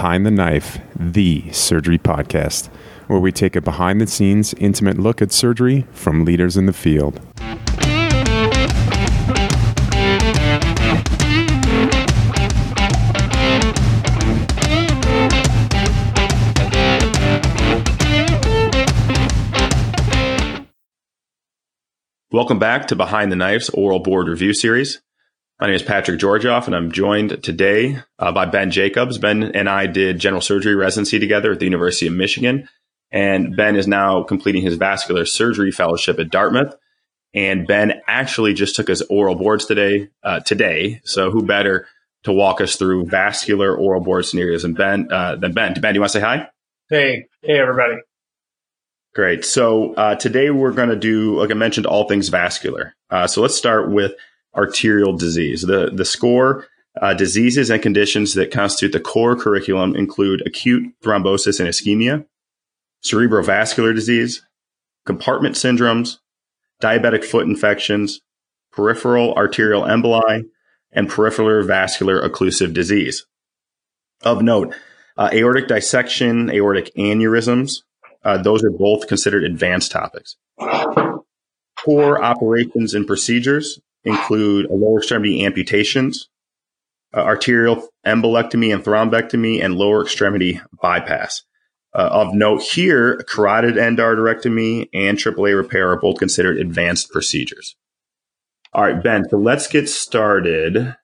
Behind the Knife, the surgery podcast, where we take a behind the scenes, intimate look at surgery from leaders in the field. Welcome back to Behind the Knife's oral board review series. My name is Patrick Georgoff, and I'm joined today uh, by Ben Jacobs. Ben and I did general surgery residency together at the University of Michigan, and Ben is now completing his vascular surgery fellowship at Dartmouth. And Ben actually just took his oral boards today. Uh, today, so who better to walk us through vascular oral board scenarios than Ben? Uh, than Ben? Ben, do you want to say hi? Hey, hey, everybody. Great. So uh, today we're going to do, like I mentioned, all things vascular. Uh, so let's start with arterial disease. The the score uh, diseases and conditions that constitute the core curriculum include acute thrombosis and ischemia, cerebrovascular disease, compartment syndromes, diabetic foot infections, peripheral arterial emboli, and peripheral vascular occlusive disease. Of note, uh, aortic dissection, aortic aneurysms, uh, those are both considered advanced topics. Core operations and procedures include lower extremity amputations, uh, arterial embolectomy and thrombectomy, and lower extremity bypass. Uh, of note here, carotid endarterectomy and AAA repair are both considered advanced procedures. All right, Ben, so let's get started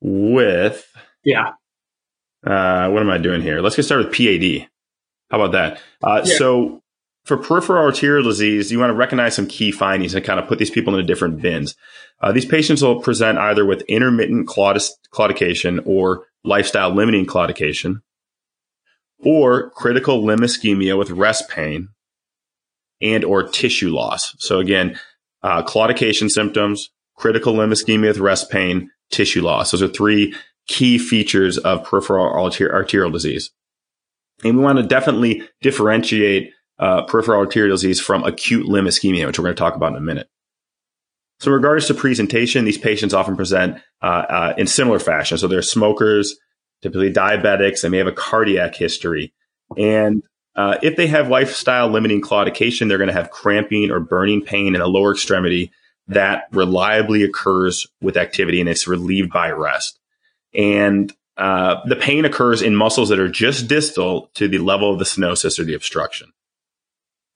with. Yeah. Uh, what am I doing here? Let's get started with PAD. How about that? Uh, yeah. So, for peripheral arterial disease, you want to recognize some key findings and kind of put these people into different bins. Uh, these patients will present either with intermittent claudication or lifestyle limiting claudication, or critical limb ischemia with rest pain and or tissue loss. So again, uh, claudication symptoms, critical limb ischemia with rest pain, tissue loss. Those are three key features of peripheral arterial disease. And we want to definitely differentiate uh, peripheral arterial disease from acute limb ischemia, which we're going to talk about in a minute. So, in regards to presentation, these patients often present uh, uh, in similar fashion. So, they're smokers, typically diabetics, they may have a cardiac history. And uh, if they have lifestyle limiting claudication, they're going to have cramping or burning pain in the lower extremity that reliably occurs with activity and it's relieved by rest. And uh, the pain occurs in muscles that are just distal to the level of the stenosis or the obstruction.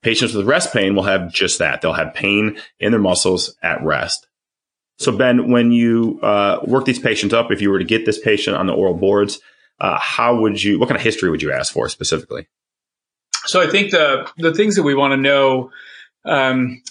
Patients with rest pain will have just that. They'll have pain in their muscles at rest. So, Ben, when you uh, work these patients up, if you were to get this patient on the oral boards, uh, how would you? What kind of history would you ask for specifically? So, I think the the things that we want to know, um,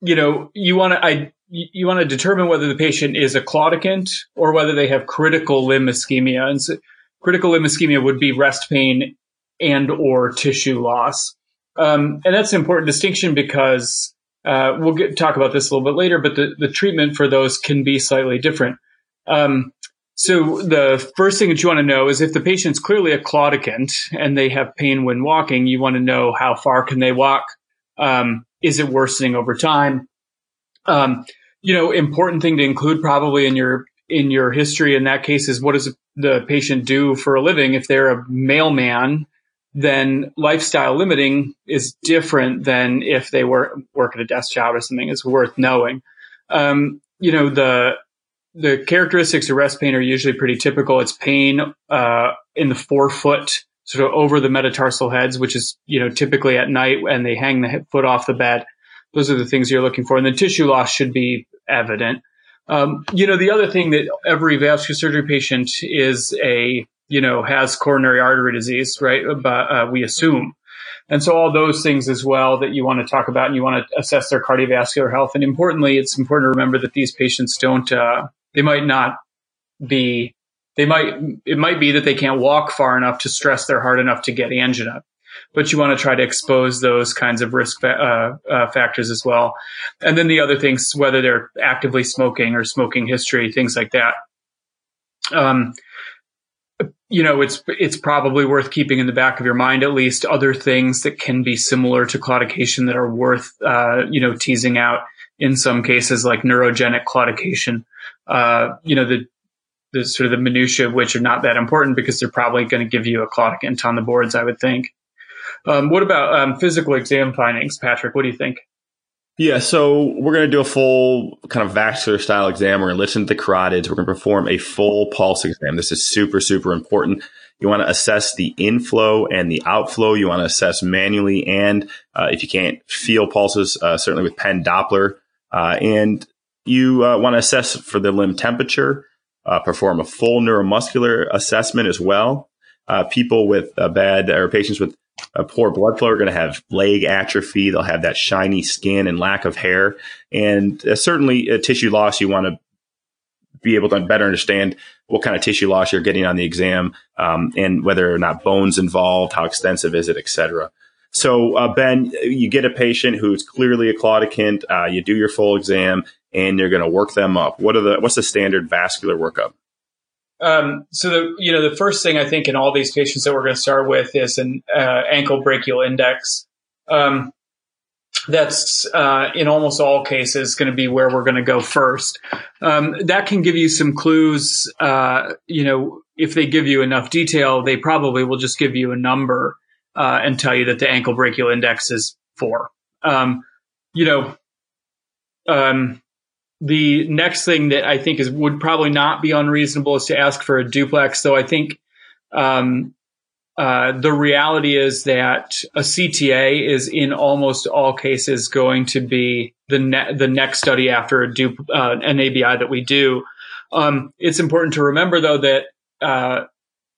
you know, you want to I you want to determine whether the patient is a claudicant or whether they have critical limb ischemia. And so critical limb ischemia would be rest pain and or tissue loss. Um, and that's an important distinction because uh, we'll get, talk about this a little bit later, but the, the treatment for those can be slightly different. Um, so the first thing that you want to know is if the patient's clearly a claudicant and they have pain when walking, you want to know how far can they walk? Um, is it worsening over time? Um, you know, important thing to include probably in your in your history in that case is what does the patient do for a living? If they're a mailman, then lifestyle limiting is different than if they work work at a desk job or something. It's worth knowing. Um, you know, the the characteristics of rest pain are usually pretty typical. It's pain uh, in the forefoot, sort of over the metatarsal heads, which is you know typically at night, and they hang the foot off the bed. Those are the things you're looking for. And the tissue loss should be evident. Um, you know, the other thing that every vascular surgery patient is a, you know, has coronary artery disease, right? But, uh, we assume. And so all those things as well that you want to talk about and you want to assess their cardiovascular health. And importantly, it's important to remember that these patients don't, uh, they might not be, they might, it might be that they can't walk far enough to stress their heart enough to get angina but you want to try to expose those kinds of risk fa- uh, uh, factors as well. And then the other things, whether they're actively smoking or smoking history, things like that. Um, you know, it's it's probably worth keeping in the back of your mind at least other things that can be similar to claudication that are worth uh, you know teasing out in some cases, like neurogenic claudication. Uh, you know, the the sort of the minutiae of which are not that important because they're probably going to give you a claudicant on the boards, I would think. Um, what about um, physical exam findings, Patrick? What do you think? Yeah, so we're going to do a full kind of vascular style exam. We're going to listen to the carotids. We're going to perform a full pulse exam. This is super, super important. You want to assess the inflow and the outflow. You want to assess manually, and uh, if you can't feel pulses, uh, certainly with pen Doppler. Uh, and you uh, want to assess for the limb temperature, uh, perform a full neuromuscular assessment as well. Uh, people with a bad or patients with poor blood flow are going to have leg atrophy. They'll have that shiny skin and lack of hair. And certainly tissue loss, you want to be able to better understand what kind of tissue loss you're getting on the exam um, and whether or not bones involved, how extensive is it, et cetera. So, uh, Ben, you get a patient who's clearly a claudicant. Uh, you do your full exam, and you're going to work them up. What are the what's the standard vascular workup? Um, so the you know the first thing I think in all these patients that we're going to start with is an uh, ankle brachial index. Um, that's uh, in almost all cases going to be where we're going to go first. Um, that can give you some clues. Uh, you know, if they give you enough detail, they probably will just give you a number uh, and tell you that the ankle brachial index is four. Um, you know, um, the next thing that I think is would probably not be unreasonable is to ask for a duplex. So I think um, uh, the reality is that a CTA is in almost all cases going to be the ne- the next study after a dup- uh, an ABI that we do. Um, it's important to remember though that uh,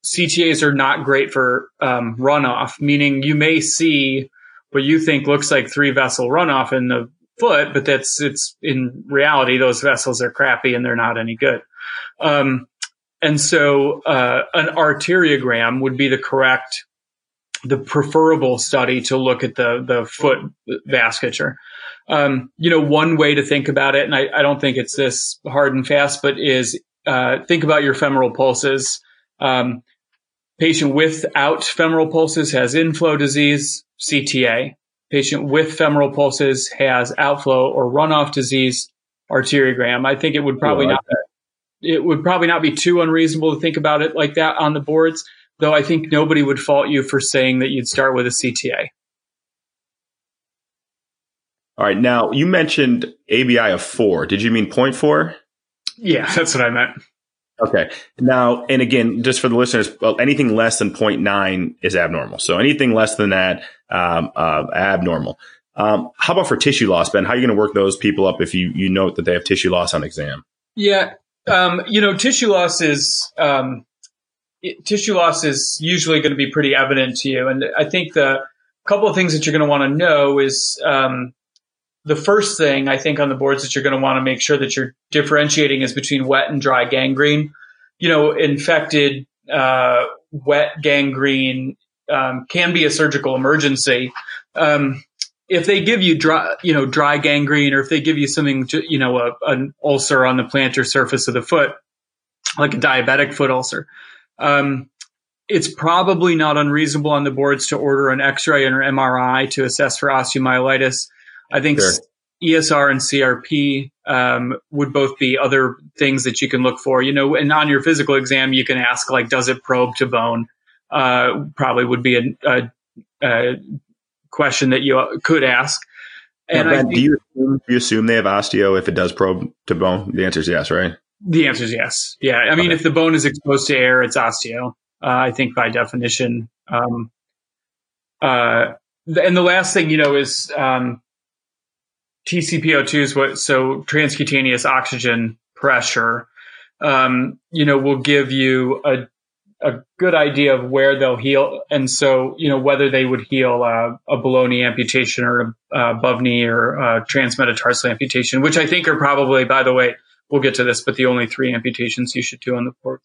CTAs are not great for um, runoff, meaning you may see what you think looks like three vessel runoff in the foot, but that's it's in reality those vessels are crappy and they're not any good. Um, and so uh, an arteriogram would be the correct, the preferable study to look at the, the foot vasculature. Um, you know, one way to think about it, and I, I, don't think it's this hard and fast, but is uh, think about your femoral pulses. Um, patient without femoral pulses has inflow disease, CTA. Patient with femoral pulses has outflow or runoff disease, arteriogram. I think it would probably not it would probably not be too unreasonable to think about it like that on the boards, though I think nobody would fault you for saying that you'd start with a CTA. All right. Now, you mentioned ABI of four. Did you mean 0.4? Yeah, that's what I meant. Okay. Now, and again, just for the listeners, anything less than 0.9 is abnormal. So anything less than that, um, uh, abnormal. Um, how about for tissue loss, Ben? How are you going to work those people up if you, you note that they have tissue loss on exam? Yeah, um, you know, tissue loss is um, it, tissue loss is usually going to be pretty evident to you, and I think the couple of things that you're going to want to know is um, the first thing I think on the boards that you're going to want to make sure that you're differentiating is between wet and dry gangrene. You know, infected uh, wet gangrene um, can be a surgical emergency. Um, if they give you dry, you know, dry gangrene, or if they give you something, to, you know, a, an ulcer on the plantar surface of the foot, like a diabetic foot ulcer, um, it's probably not unreasonable on the boards to order an X-ray and an MRI to assess for osteomyelitis. I think sure. ESR and CRP um, would both be other things that you can look for. You know, and on your physical exam, you can ask like, does it probe to bone? Uh, probably would be a, a, a question that you could ask. And ben, think, do you assume, do you assume they have osteo if it does probe to bone? The answer is yes, right? The answer is yes. Yeah, I mean, okay. if the bone is exposed to air, it's osteo. Uh, I think by definition. Um, uh, and the last thing you know is um, TCPO2 is what so transcutaneous oxygen pressure. Um, you know, will give you a a good idea of where they'll heal. And so, you know, whether they would heal uh, a below knee amputation or a uh, above knee or uh, transmetatarsal amputation, which I think are probably, by the way, we'll get to this, but the only three amputations you should do on the port.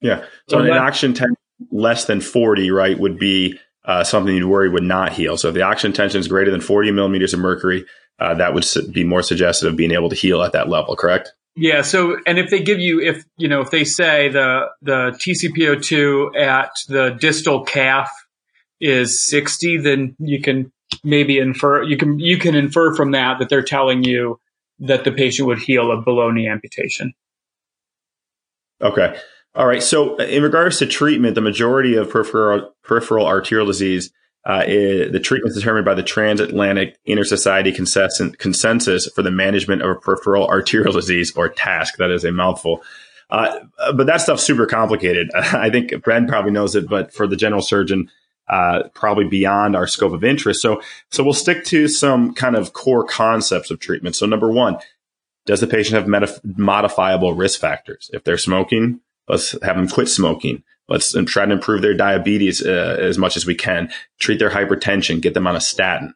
Yeah. So, so an oxygen tension less than 40, right, would be uh, something you'd worry would not heal. So if the oxygen tension is greater than 40 millimeters of mercury, uh, that would be more suggestive of being able to heal at that level, correct? Yeah. So, and if they give you, if you know, if they say the the TCPO2 at the distal calf is 60, then you can maybe infer you can you can infer from that that they're telling you that the patient would heal a below knee amputation. Okay. All right. So, in regards to treatment, the majority of peripheral, peripheral arterial disease, uh, is, the treatment is determined by the Transatlantic Intersociety Consensus for the Management of Peripheral Arterial Disease, or TASC. That is a mouthful. Uh, but that stuff's super complicated. I think Ben probably knows it, but for the general surgeon, uh, probably beyond our scope of interest. So, so we'll stick to some kind of core concepts of treatment. So, number one, does the patient have modifiable risk factors? If they're smoking, let's have them quit smoking. Let's try to improve their diabetes uh, as much as we can. Treat their hypertension, get them on a statin.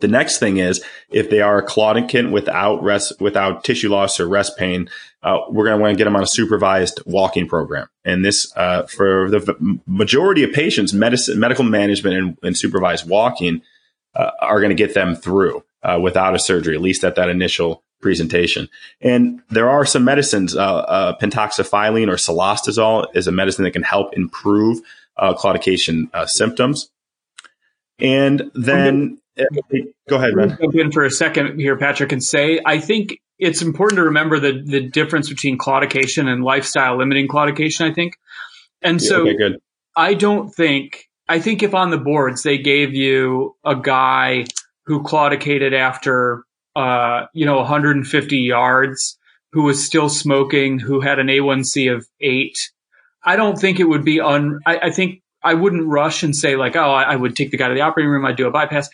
The next thing is if they are a claudicant without rest, without tissue loss or rest pain, uh, we're going to want to get them on a supervised walking program. And this, uh, for the majority of patients, medicine, medical management and, and supervised walking uh, are going to get them through uh, without a surgery, at least at that initial presentation. And there are some medicines, uh, uh, pentoxifylline or cilostazol is a medicine that can help improve claudication symptoms. And then Go ahead, man. Jump in for a second here, Patrick, and say I think it's important to remember the the difference between claudication and lifestyle limiting claudication. I think, and so yeah, okay, I don't think I think if on the boards they gave you a guy who claudicated after uh, you know 150 yards, who was still smoking, who had an A1C of eight, I don't think it would be un. I, I think I wouldn't rush and say like, oh, I, I would take the guy to the operating room, I'd do a bypass.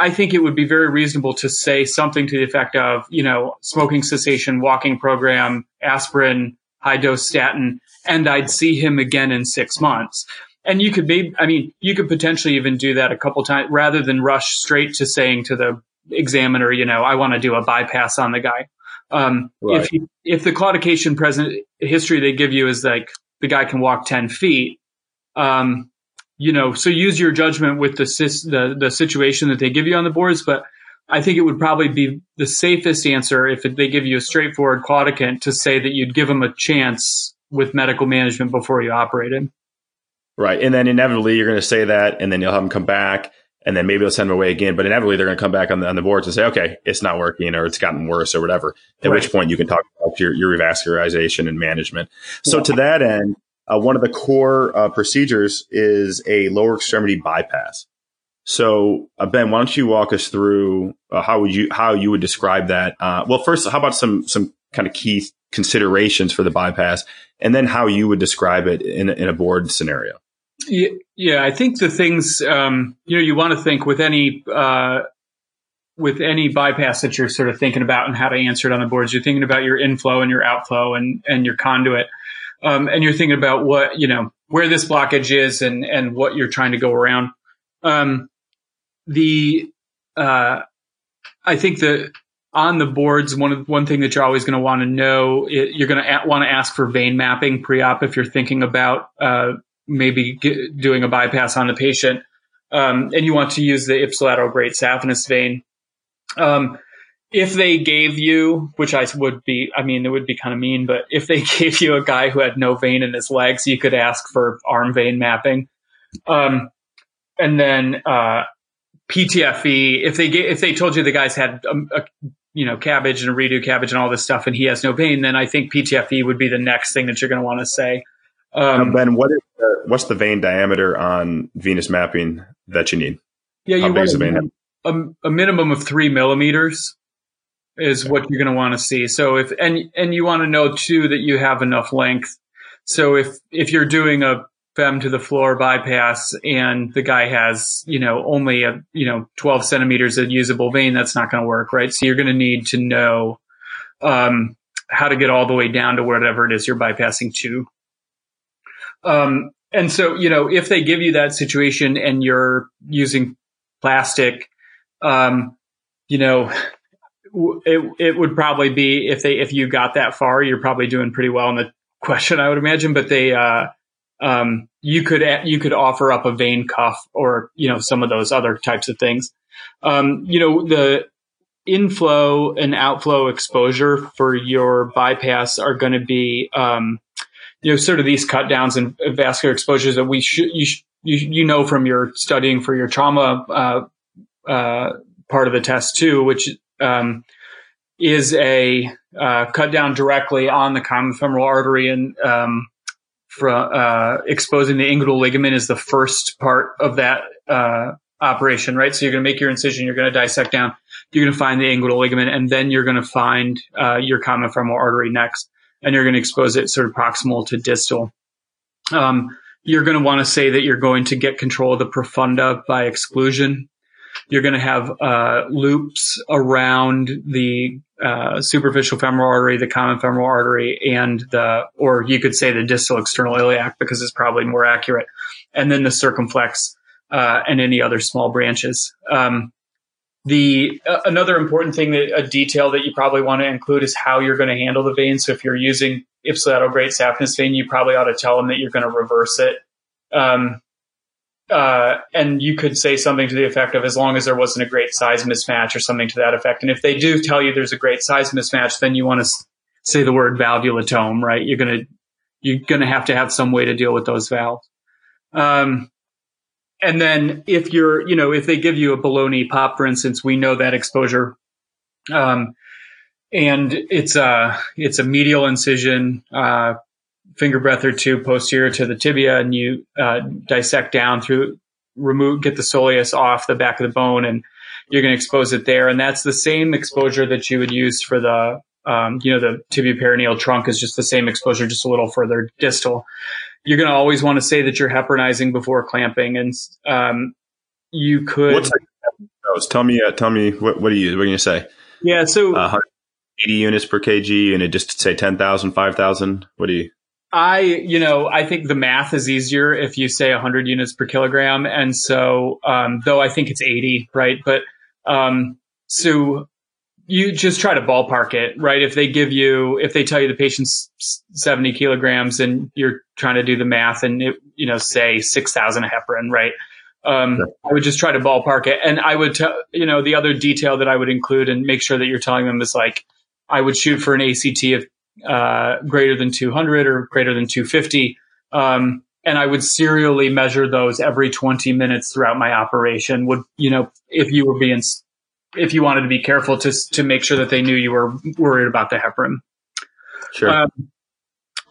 I think it would be very reasonable to say something to the effect of, you know, smoking cessation, walking program, aspirin, high dose statin, and I'd see him again in six months. And you could maybe, I mean, you could potentially even do that a couple times rather than rush straight to saying to the examiner, you know, I want to do a bypass on the guy. Um, right. if, he, if the claudication present history they give you is like the guy can walk 10 feet, um, you know, so use your judgment with the, the, the situation that they give you on the boards, but I think it would probably be the safest answer if they give you a straightforward claudicant to say that you'd give them a chance with medical management before you operate him. Right. And then inevitably you're going to say that and then you'll have them come back and then maybe they'll send them away again. But inevitably they're going to come back on the, on the boards and say, okay, it's not working or it's gotten worse or whatever. At right. which point you can talk about your, your revascularization and management. So yeah. to that end, uh, one of the core uh, procedures is a lower extremity bypass. So, uh, Ben, why don't you walk us through uh, how would you how you would describe that? Uh, well, first, how about some some kind of key considerations for the bypass, and then how you would describe it in, in a board scenario. Yeah, I think the things um, you know you want to think with any uh, with any bypass that you're sort of thinking about and how to answer it on the boards. You're thinking about your inflow and your outflow and and your conduit um, and you're thinking about what you know where this blockage is and and what you're trying to go around. Um, the uh, I think that on the boards, one one thing that you're always going to want to know, it, you're going to want to ask for vein mapping pre-op if you're thinking about uh, maybe get, doing a bypass on the patient, um, and you want to use the ipsilateral great saphenous vein. Um, if they gave you, which I would be, I mean, it would be kind of mean, but if they gave you a guy who had no vein in his legs, you could ask for arm vein mapping. Um, and then, uh, PTFE, if they if they told you the guys had a, um, a, you know CABG and a redo CABG and all this stuff, and he has no vein, then I think PTFE would be the next thing that you're going to want to say. Um, Ben, what is the, what's the vein diameter on venous mapping that you need? Yeah, you want a, a, minimum of three millimeters is what you're going to want to see. So if and and you want to know too that you have enough length. So if if you're doing a fem to the floor bypass and the guy has you know only a you know 12 centimeters of usable vein, that's not going to work, right? So you're going to need to know um, how to get all the way down to whatever it is you're bypassing to. Um, and so you know if they give you that situation and you're using plastic, um, you know it it would probably be if they if you got that far, you're probably doing pretty well in the question, I would imagine. But they, uh, um, you could you could offer up a vein cuff or you know some of those other types of things. Um, you know the inflow and outflow exposure for your bypass are going to be um, you know sort of these cut downs and vascular exposures that we should you, sh- you you know from your studying for your trauma uh, uh, part of the test too, which um, is a uh, cut down directly on the common femoral artery and um, from uh, exposing the inguinal ligament is the first part of that uh, operation, right? So you're going to make your incision, you're going to dissect down, you're going to find the inguinal ligament, and then you're going to find uh, your common femoral artery next, and you're going to expose it sort of proximal to distal. Um, you're going to want to say that you're going to get control of the profunda by exclusion. You're going to have uh, loops around the uh, superficial femoral artery, the common femoral artery, and the, or you could say the distal external iliac because it's probably more accurate, and then the circumflex uh, and any other small branches. Um, the uh, another important thing that a detail that you probably want to include is how you're going to handle the vein. So if you're using ipsilateral great saphenous vein, you probably ought to tell them that you're going to reverse it. Um, uh, and you could say something to the effect of as long as there wasn't a great size mismatch or something to that effect. And if they do tell you there's a great size mismatch, then you want to say the word valvulotome, right? You're going to, you're going to have to have some way to deal with those valves. Um, and then if you're, you know, if they give you a below knee pop, for instance, we know that exposure. Um, and it's a, it's a medial incision, uh, finger breadth or two posterior to the tibia and you, uh, dissect down through, remove, get the soleus off the back of the bone and you're going to expose it there. And that's the same exposure that you would use for the, um, you know, the tibio-peroneal trunk is just the same exposure, just a little further distal you're going to always want to say that you're heparinizing before clamping, and um, you could. What's Tell me, uh, tell me what what are you what are you going to say? Yeah, so uh, 80 units per kg, and it just say 10,000, 5,000. What do you? I, you know, I think the math is easier if you say 100 units per kilogram, and so um, though I think it's 80, right? But um, so you just try to ballpark it, right? If they give you, if they tell you the patient's 70 kilograms and you're trying to do the math and it, you know, say 6,000 heparin, right? Um, sure. I would just try to ballpark it. And I would tell, you know, the other detail that I would include and make sure that you're telling them is like, I would shoot for an ACT of, uh, greater than 200 or greater than 250. Um, and I would serially measure those every 20 minutes throughout my operation would, you know, if you were being if you wanted to be careful to to make sure that they knew you were worried about the heparin. Sure. Um,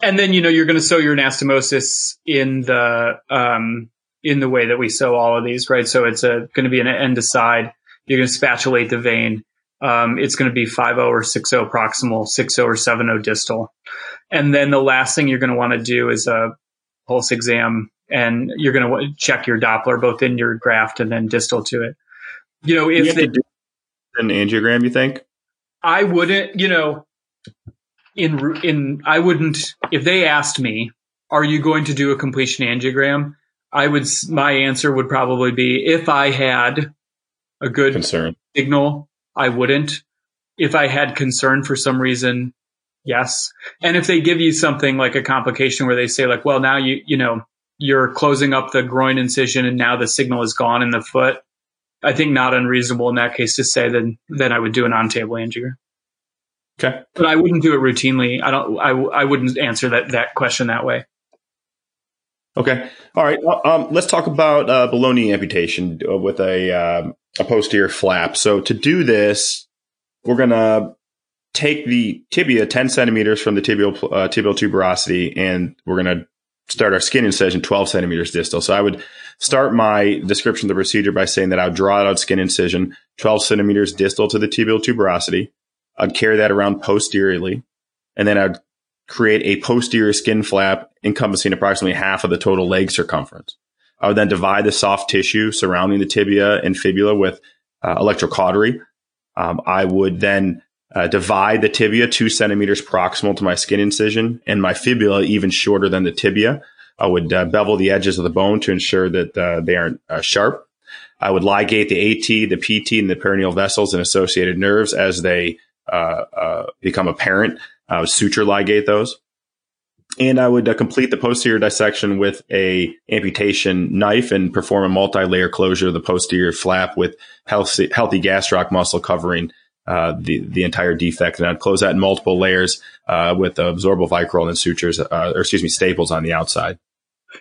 and then you know you're going to sew your anastomosis in the um, in the way that we sew all of these, right? So it's a, going to be an end to side. You're going to spatulate the vein. Um, it's going to be 5 or 6 proximal, 6 or 7 distal. And then the last thing you're going to want to do is a pulse exam and you're going to check your Doppler both in your graft and then distal to it. You know, if they, do an angiogram, you think? I wouldn't, you know, in in I wouldn't if they asked me, "Are you going to do a completion angiogram?" I would my answer would probably be if I had a good concern signal, I wouldn't. If I had concern for some reason, yes. And if they give you something like a complication where they say like, "Well, now you you know, you're closing up the groin incision and now the signal is gone in the foot." I think not unreasonable in that case to say that then I would do an on table angiogram. Okay, but I wouldn't do it routinely. I don't. I, I wouldn't answer that that question that way. Okay, all right. Um, let's talk about uh, below knee amputation uh, with a um, a posterior flap. So to do this, we're gonna take the tibia 10 centimeters from the tibial uh, tibial tuberosity, and we're gonna start our skin incision 12 centimeters distal. So I would start my description of the procedure by saying that I would draw out skin incision 12 centimeters distal to the tibial tuberosity. I'd carry that around posteriorly, and then I'd create a posterior skin flap encompassing approximately half of the total leg circumference. I would then divide the soft tissue surrounding the tibia and fibula with uh, electrocautery. Um, I would then uh, divide the tibia two centimeters proximal to my skin incision and my fibula even shorter than the tibia. I would uh, bevel the edges of the bone to ensure that uh, they aren't uh, sharp. I would ligate the AT, the PT, and the peroneal vessels and associated nerves as they uh, uh, become apparent. I would suture ligate those. And I would complete the posterior dissection with a amputation knife and perform a multi-layer closure of the posterior flap with healthy, healthy gastroc muscle covering uh, the the entire defect, and I'd close that in multiple layers uh, with absorbable Vicryl and sutures, uh, or excuse me, staples on the outside.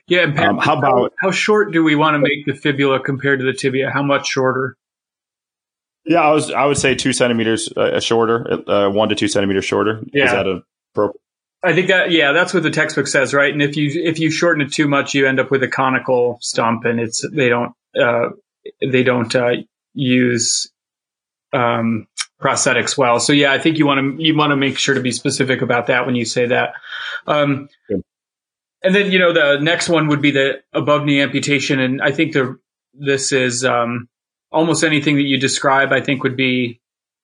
Yeah, and Pat, um, how about how short do we want to make the fibula compared to the tibia? How much shorter? Yeah, I was. I would say two centimeters uh, shorter, uh, one to two centimeters shorter. Yeah. Is that appropriate? I think that yeah, that's what the textbook says, right? And if you if you shorten it too much, you end up with a conical stump, and it's they don't uh, they don't uh, use um, prosthetics well. So yeah, I think you want to you want to make sure to be specific about that when you say that. Um, And then you know the next one would be the above knee amputation, and I think the this is um, almost anything that you describe. I think would be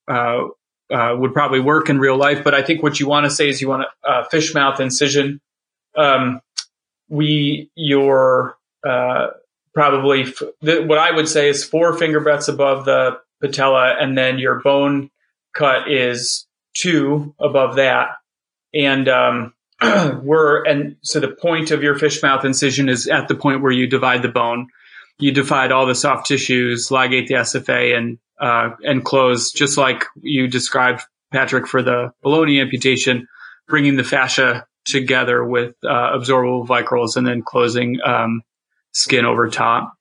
uh, uh, would probably work in real life. But I think what you want to say is you want a uh, fish mouth incision. Um, we your uh, probably f- the, what I would say is four finger breadths above the patella, and then your bone cut is two above that, and um, we're and so the point of your fish mouth incision is at the point where you divide the bone. You divide all the soft tissues, ligate the SFA, and uh, and close, just like you described, Patrick, for the below knee amputation, bringing the fascia together with uh, absorbable vicryls and then closing um, skin over top.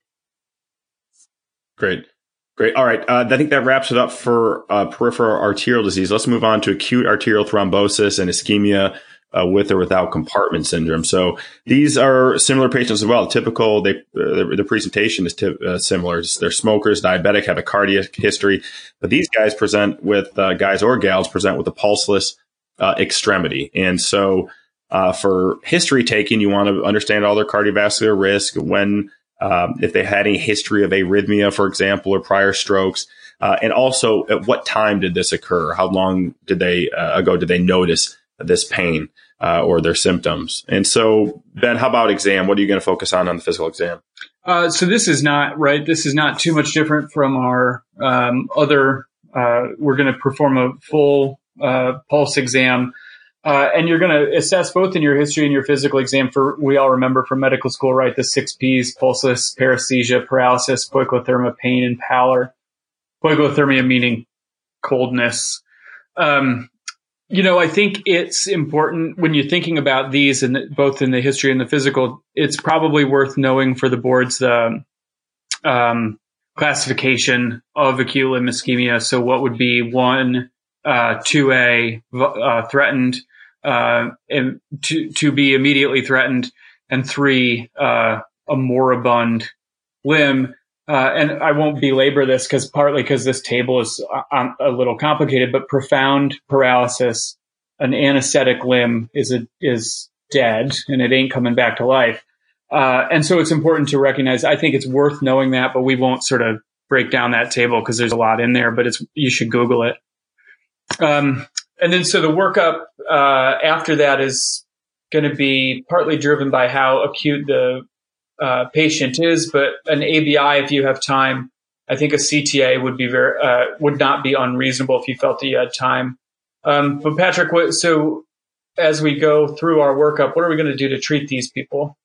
Great. Great. All right. Uh, I think that wraps it up for uh, peripheral arterial disease. Let's move on to acute arterial thrombosis and ischemia uh, with or without compartment syndrome. So these are similar patients as well. Typical, they, uh, the presentation is t- uh, similar. They're smokers, diabetic, have a cardiac history, but these guys present with uh, guys or gals present with a pulseless uh, extremity. And so uh, for history taking, you want to understand all their cardiovascular risk when. Um, if they had any history of arrhythmia, for example, or prior strokes, and also at what time did this occur? How long did they ago did they notice this pain uh, or their symptoms. And so, Ben, how about exam? What are you going to focus on on the physical exam? Uh, so this is not right. This is not too much different from our um, other. Uh, we're going to perform a full uh, pulse exam. Uh, and you're going to assess both in your history and your physical exam for, we all remember from medical school, right? The six P's, pulseless, paresthesia, paralysis, poikilothermia, pain, and pallor. Poikilothermia meaning coldness. Um, you know, I think it's important when you're thinking about these and both in the history and the physical, it's probably worth knowing for the boards the um, classification of acute limb ischemia. So what would be one, uh, 2A, uh, threatened, uh, and to, to be immediately threatened, and three, uh, a moribund limb. Uh, and I won't belabor this because partly because this table is a, uh, a, little complicated, but profound paralysis, an anesthetic limb is a, is dead and it ain't coming back to life. Uh, and so it's important to recognize. I think it's worth knowing that, but we won't sort of break down that table because there's a lot in there. But it's you should Google it. Um, and then so the workup uh, after that is going to be partly driven by how acute the uh, patient is, but an ABI, if you have time, I think a CTA would be very uh, would not be unreasonable if you felt that you had time. Um, but Patrick, what, so as we go through our workup, what are we going to do to treat these people?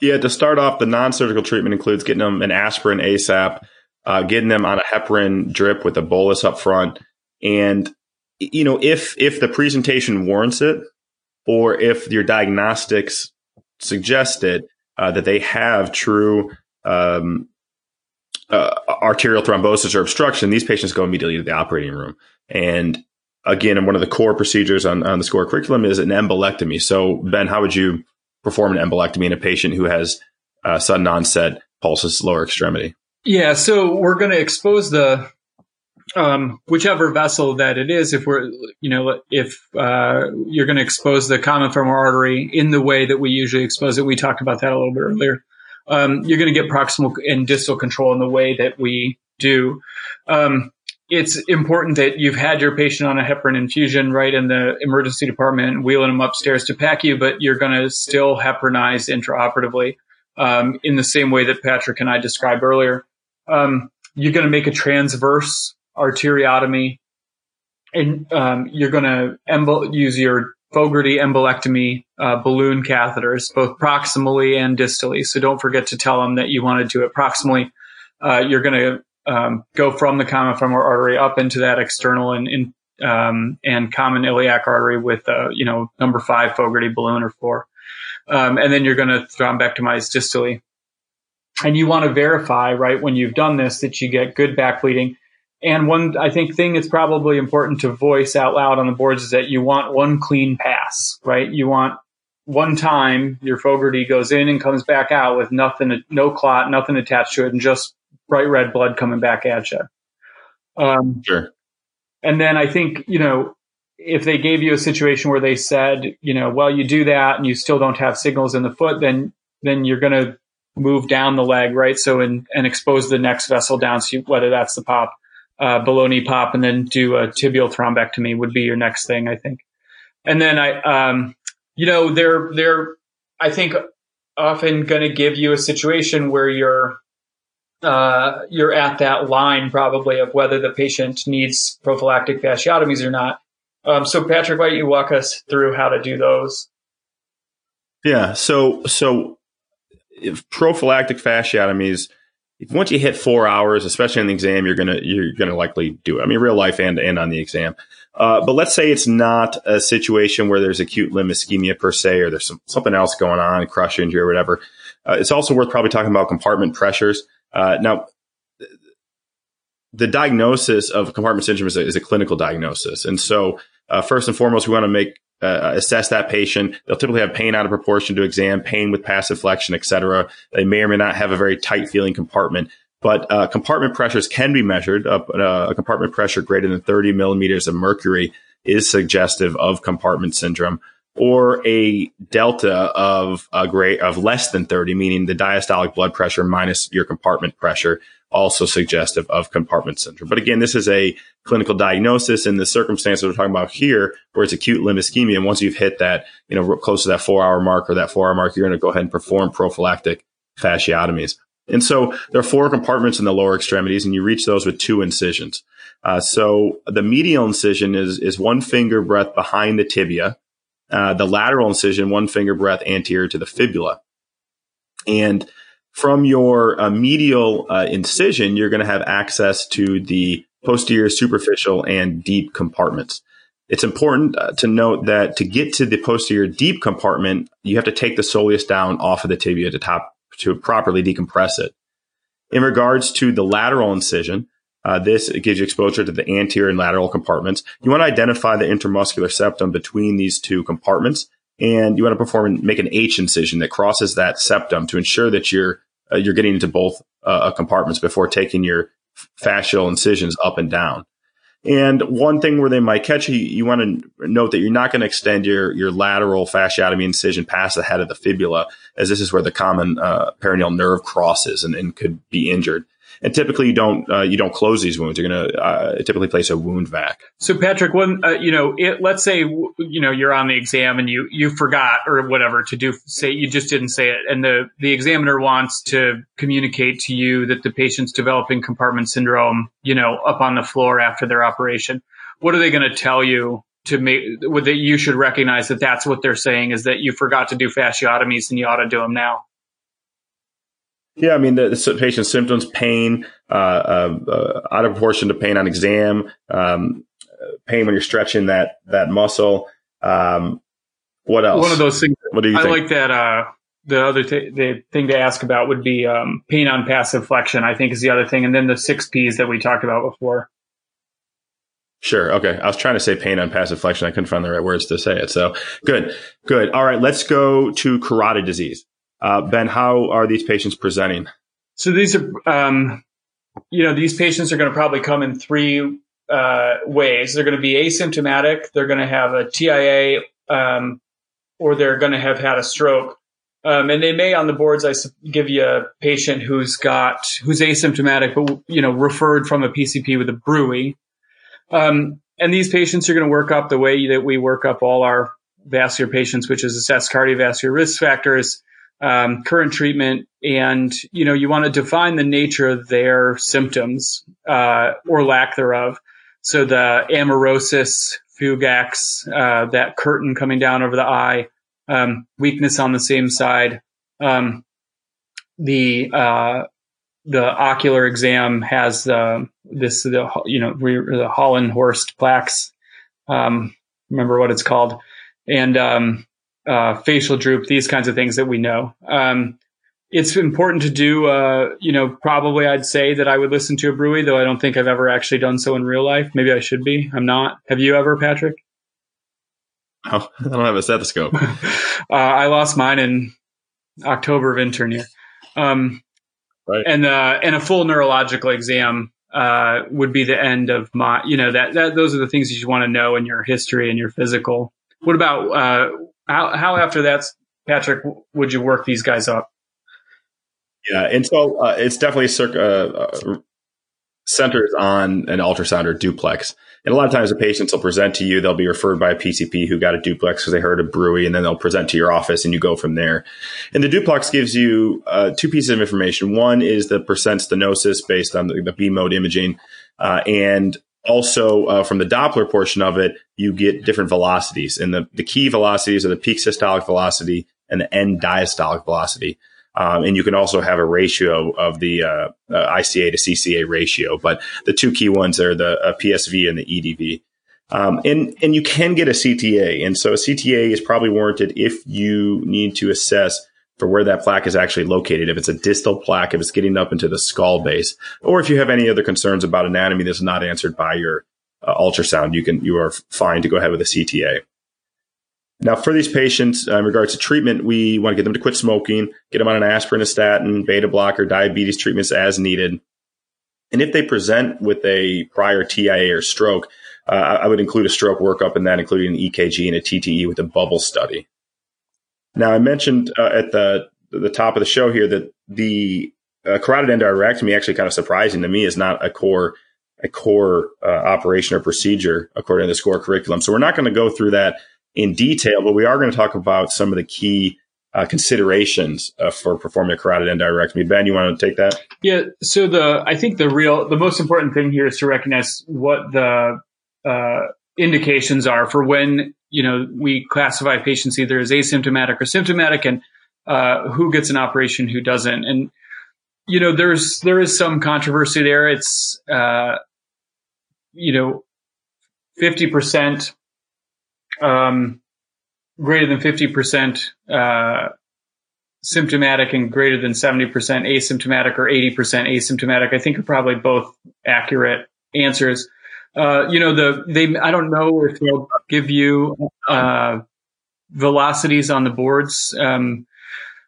Yeah, to start off, the non-surgical treatment includes getting them an aspirin ASAP, uh, getting them on a heparin drip with a bolus up front, and you know if if the presentation warrants it, or if your diagnostics suggest it, uh, that they have true um, uh, arterial thrombosis or obstruction, these patients go immediately to the operating room. And again, one of the core procedures on, on the SCORE curriculum is an embolectomy. So, Ben, how would you perform an embolectomy in a patient who has uh, sudden onset pulseless lower extremity? Yeah, so we're going to expose the um, whichever vessel that it is, if we're, you know, if uh, you're going to expose the common femoral artery in the way that we usually expose it, we talked about that a little bit earlier. Um, you're going to get proximal and distal control in the way that we do. Um, it's important that you've had your patient on a heparin infusion right in the emergency department, wheeling them upstairs to PACU, but you're going to still heparinize intraoperatively um, in the same way that Patrick and I described earlier. Um, you're going to make a transverse arteriotomy, and um, you're going to use your Fogarty embolectomy uh, balloon catheters, both proximally and distally. So don't forget to tell them that you want to do it proximally. Uh, you're going to um, go from the common femoral artery up into that external and, in, um, and common iliac artery with, uh, you know, number five Fogarty balloon or four. Um, and then you're going to thrombectomize distally. And you want to verify, right, when you've done this, that you get good back bleeding and one, I think, thing that's probably important to voice out loud on the boards is that you want one clean pass, right? You want one time your Fogarty goes in and comes back out with nothing, no clot, nothing attached to it, and just bright red blood coming back at you. Um, sure. And then I think, you know, if they gave you a situation where they said, you know, well, you do that and you still don't have signals in the foot, then, then you're going to move down the leg, right? So, and, and expose the next vessel down. So you, whether that's the pop uh, below knee pop and then do a tibial thrombectomy would be your next thing, I think. And then I, um, you know, they're, they're, I think often going to give you a situation where you're, uh, you're at that line probably of whether the patient needs prophylactic fasciotomies or not. Um, so Patrick, why don't you walk us through how to do those? Yeah. So, so if prophylactic fasciotomies, once you hit four hours, especially on the exam, you're gonna you're gonna likely do it. I mean, real life and and on the exam. Uh, but let's say it's not a situation where there's acute limb ischemia per se, or there's some, something else going on, crush injury or whatever. Uh, it's also worth probably talking about compartment pressures. Uh, now, the diagnosis of compartment syndrome is a, is a clinical diagnosis, and so uh, first and foremost, we want to make uh, assess that patient. They'll typically have pain out of proportion to exam, pain with passive flexion, et cetera. They may or may not have a very tight feeling compartment. But uh, compartment pressures can be measured. Uh, a compartment pressure greater than 30 millimeters of mercury is suggestive of compartment syndrome, or a delta of a great of less than 30, meaning the diastolic blood pressure minus your compartment pressure also suggestive of compartment syndrome. But again, this is a clinical diagnosis in the circumstances we're talking about here, where it's acute limb ischemia. And once you've hit that, you know, close to that four hour mark or that four hour mark, you're going to go ahead and perform prophylactic fasciotomies. And so there are four compartments in the lower extremities, and you reach those with two incisions. Uh, so the medial incision is is one finger breadth behind the tibia. Uh, the lateral incision, one finger breadth anterior to the fibula. And from your uh, medial uh, incision, you're going to have access to the posterior, superficial, and deep compartments. It's important uh, to note that to get to the posterior deep compartment, you have to take the soleus down off of the tibia to top to properly decompress it. In regards to the lateral incision, uh, this gives you exposure to the anterior and lateral compartments. You want to identify the intermuscular septum between these two compartments, and you want to perform make an H incision that crosses that septum to ensure that you're uh, you're getting into both uh, compartments before taking your fascial incisions up and down. And one thing where they might catch you, you want to note that you're not going to extend your, your lateral fasciotomy incision past the head of the fibula, as this is where the common uh, peroneal nerve crosses and, and could be injured. And typically, you don't uh, you don't close these wounds. You're going to uh, typically place a wound vac. So, Patrick, when uh, you know, it, let's say you know you're on the exam and you you forgot or whatever to do. Say you just didn't say it, and the the examiner wants to communicate to you that the patient's developing compartment syndrome. You know, up on the floor after their operation. What are they going to tell you to make that you should recognize that that's what they're saying is that you forgot to do fasciotomies and you ought to do them now. Yeah, I mean the, the patient's symptoms, pain, uh, uh, uh, out of proportion to pain on exam, um, pain when you're stretching that that muscle. Um, what else? One of those things. What do you? I think? like that. Uh, the other th- the thing to ask about would be um, pain on passive flexion. I think is the other thing, and then the six P's that we talked about before. Sure. Okay. I was trying to say pain on passive flexion. I couldn't find the right words to say it. So good. Good. All right. Let's go to carotid disease. Uh, ben, how are these patients presenting? So these are, um, you know, these patients are going to probably come in three uh, ways. They're going to be asymptomatic. They're going to have a TIA, um, or they're going to have had a stroke. Um, and they may on the boards, I give you a patient who's got who's asymptomatic, but you know, referred from a PCP with a bruit. Um, and these patients are going to work up the way that we work up all our vascular patients, which is assess cardiovascular risk factors, um, current treatment, and you know you want to define the nature of their symptoms uh, or lack thereof. So the amaurosis fugax, uh, that curtain coming down over the eye, um, weakness on the same side. Um, the uh, the ocular exam has this the you know the Hollenhorst plaques. Um, remember what it's called, and um, uh, facial droop, these kinds of things that we know. Um, it's important to do, uh, you know, probably I'd say that I would listen to a bruit, though I don't think I've ever actually done so in real life. Maybe I should be. I'm not. Have you ever, Patrick? Oh, I don't have a stethoscope. uh, I lost mine in October of intern year. Um, right. And, uh, and a full neurological exam, uh, would be the end of my, you know, that, that, those are the things you want to know in your history and your physical. What about, uh, how, how after that, Patrick, would you work these guys up? Yeah, and so uh, it's definitely circa, uh, centers on an ultrasound or duplex. And a lot of times the patients will present to you, they'll be referred by a PCP who got a duplex because they heard a bruit, and then they'll present to your office and you go from there. And the duplex gives you uh, two pieces of information. One is the percent stenosis based on the, the B mode imaging. Uh, and also uh, from the Doppler portion of it, you get different velocities. And the, the key velocities are the peak systolic velocity and the end diastolic velocity. Um, and you can also have a ratio of the uh, uh, ICA to CCA ratio. But the two key ones are the uh, PSV and the EDV. Um, and, and you can get a CTA. And so a CTA is probably warranted if you need to assess for where that plaque is actually located. If it's a distal plaque, if it's getting up into the skull base, or if you have any other concerns about anatomy that's not answered by your uh, ultrasound, you can, you are fine to go ahead with a CTA. Now, for these patients, uh, in regards to treatment, we want to get them to quit smoking, get them on an aspirin, a statin, beta blocker, diabetes treatments as needed. And if they present with a prior TIA or stroke, uh, I would include a stroke workup in that, including an EKG and a TTE with a bubble study. Now, I mentioned uh, at the the top of the show here that the uh, carotid endarterectomy, actually kind of surprising to me, is not a core a core uh, operation or procedure according to the SCORE curriculum. So we're not going to go through that in detail, but we are going to talk about some of the key uh, considerations uh, for performing a carotid endarterectomy. Ben, you want to take that? Yeah. So the I think the real the most important thing here is to recognize what the uh, indications are for when you know we classify patients either as asymptomatic or symptomatic, and uh, who gets an operation, who doesn't, and you know there's there is some controversy there. It's uh, you know fifty percent um, greater than 50% uh, symptomatic and greater than 70% asymptomatic or 80% asymptomatic, I think are probably both accurate answers. Uh, you know, the they I don't know if they'll give you uh, velocities on the boards, um,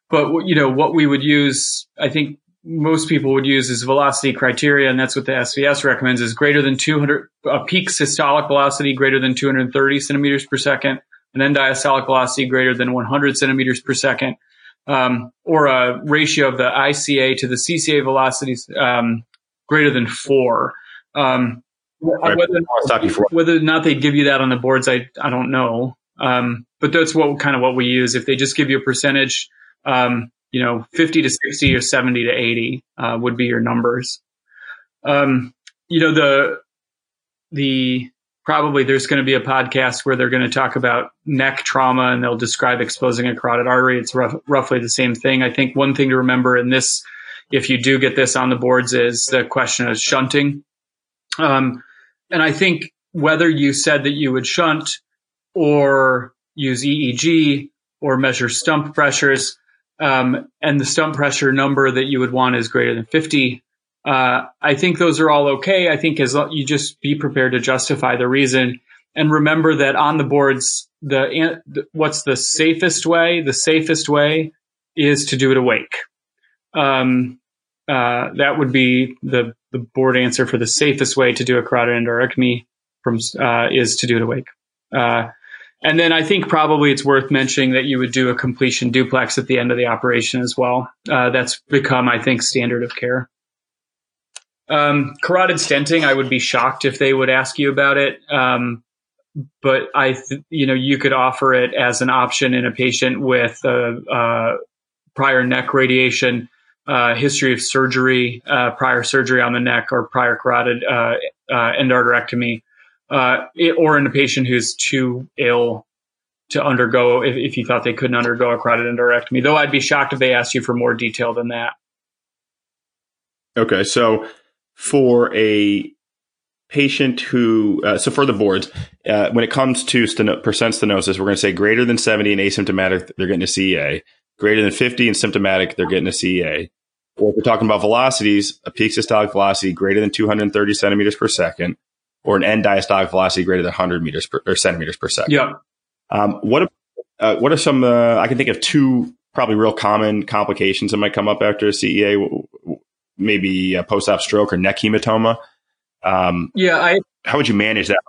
but you know what we would use. I think most people would use is velocity criteria, and that's what the SVS recommends: is greater than 200 a peak systolic velocity greater than 230 centimeters per second, and then diastolic velocity greater than 100 centimeters per second, um, or a ratio of the ICA to the CCA velocities um, greater than four. Um, right. whether, whether, or not they give you that on the boards, I I don't know. Um, but that's what kind of what we use. If they just give you a percentage, um, you know, 50 to 60 or 70 to 80 uh, would be your numbers. Um, you know, the, the, probably there's going to be a podcast where they're going to talk about neck trauma and they'll describe exposing a carotid artery. It's rough, roughly the same thing. I think one thing to remember in this, if you do get this on the boards is the question of shunting. Um, and I think whether you said that you would shunt or use EEG or measure stump pressures, um, and the stump pressure number that you would want is greater than 50. Uh, I think those are all okay. I think as you just be prepared to justify the reason and remember that on the boards, the, what's the safest way? The safest way is to do it awake. Um, uh, that would be the, the board answer for the safest way to do a carotid endarterectomy from, uh, is to do it awake. Uh, and then I think probably it's worth mentioning that you would do a completion duplex at the end of the operation as well. Uh, that's become, I think, standard of care. Um, carotid stenting, I would be shocked if they would ask you about it. Um, but I, th- you know, you could offer it as an option in a patient with prior neck radiation, uh, history of surgery, uh, prior surgery on the neck, or prior carotid uh, uh, endarterectomy uh, or in a patient who's too ill to undergo if, if you thought they couldn't undergo a carotid endarterectomy. Though I'd be shocked if they asked you for more detail than that. Okay, so for a patient who, uh, so for the boards, uh, when it comes to steno- percent stenosis, we're going to say greater than 70 and asymptomatic, they're getting a CEA. Greater than 50 and symptomatic, they're getting a CEA. Or if we're talking about velocities, a peak systolic velocity greater than 230 centimeters per second, or an end diastolic velocity greater than 100 meters per, or centimeters per second. Yeah. Um, what uh, what are some? Uh, I can think of two probably real common complications that might come up after a CEA, maybe a post-op stroke or neck hematoma. Um, yeah, I. How would you manage that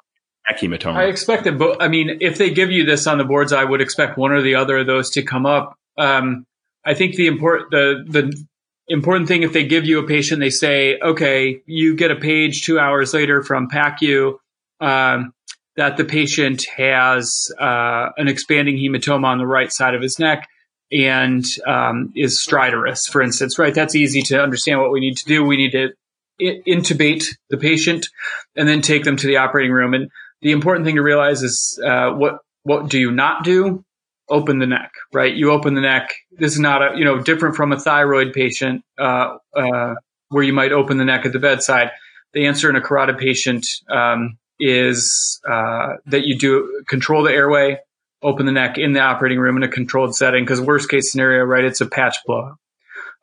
neck hematoma? I expect that, but I mean, if they give you this on the boards, I would expect one or the other of those to come up. Um, I think the important the the important thing if they give you a patient, they say, okay, you get a page two hours later from PACU um, that the patient has uh, an expanding hematoma on the right side of his neck and um, is stridorous, for instance, right? That's easy to understand what we need to do. We need to intubate the patient and then take them to the operating room. And the important thing to realize is uh, what what do you not do? Open the neck, right? You open the neck. This is not a you know different from a thyroid patient uh, uh, where you might open the neck at the bedside. The answer in a carotid patient um, is uh, that you do control the airway, open the neck in the operating room in a controlled setting. Because worst case scenario, right, it's a patch blowout.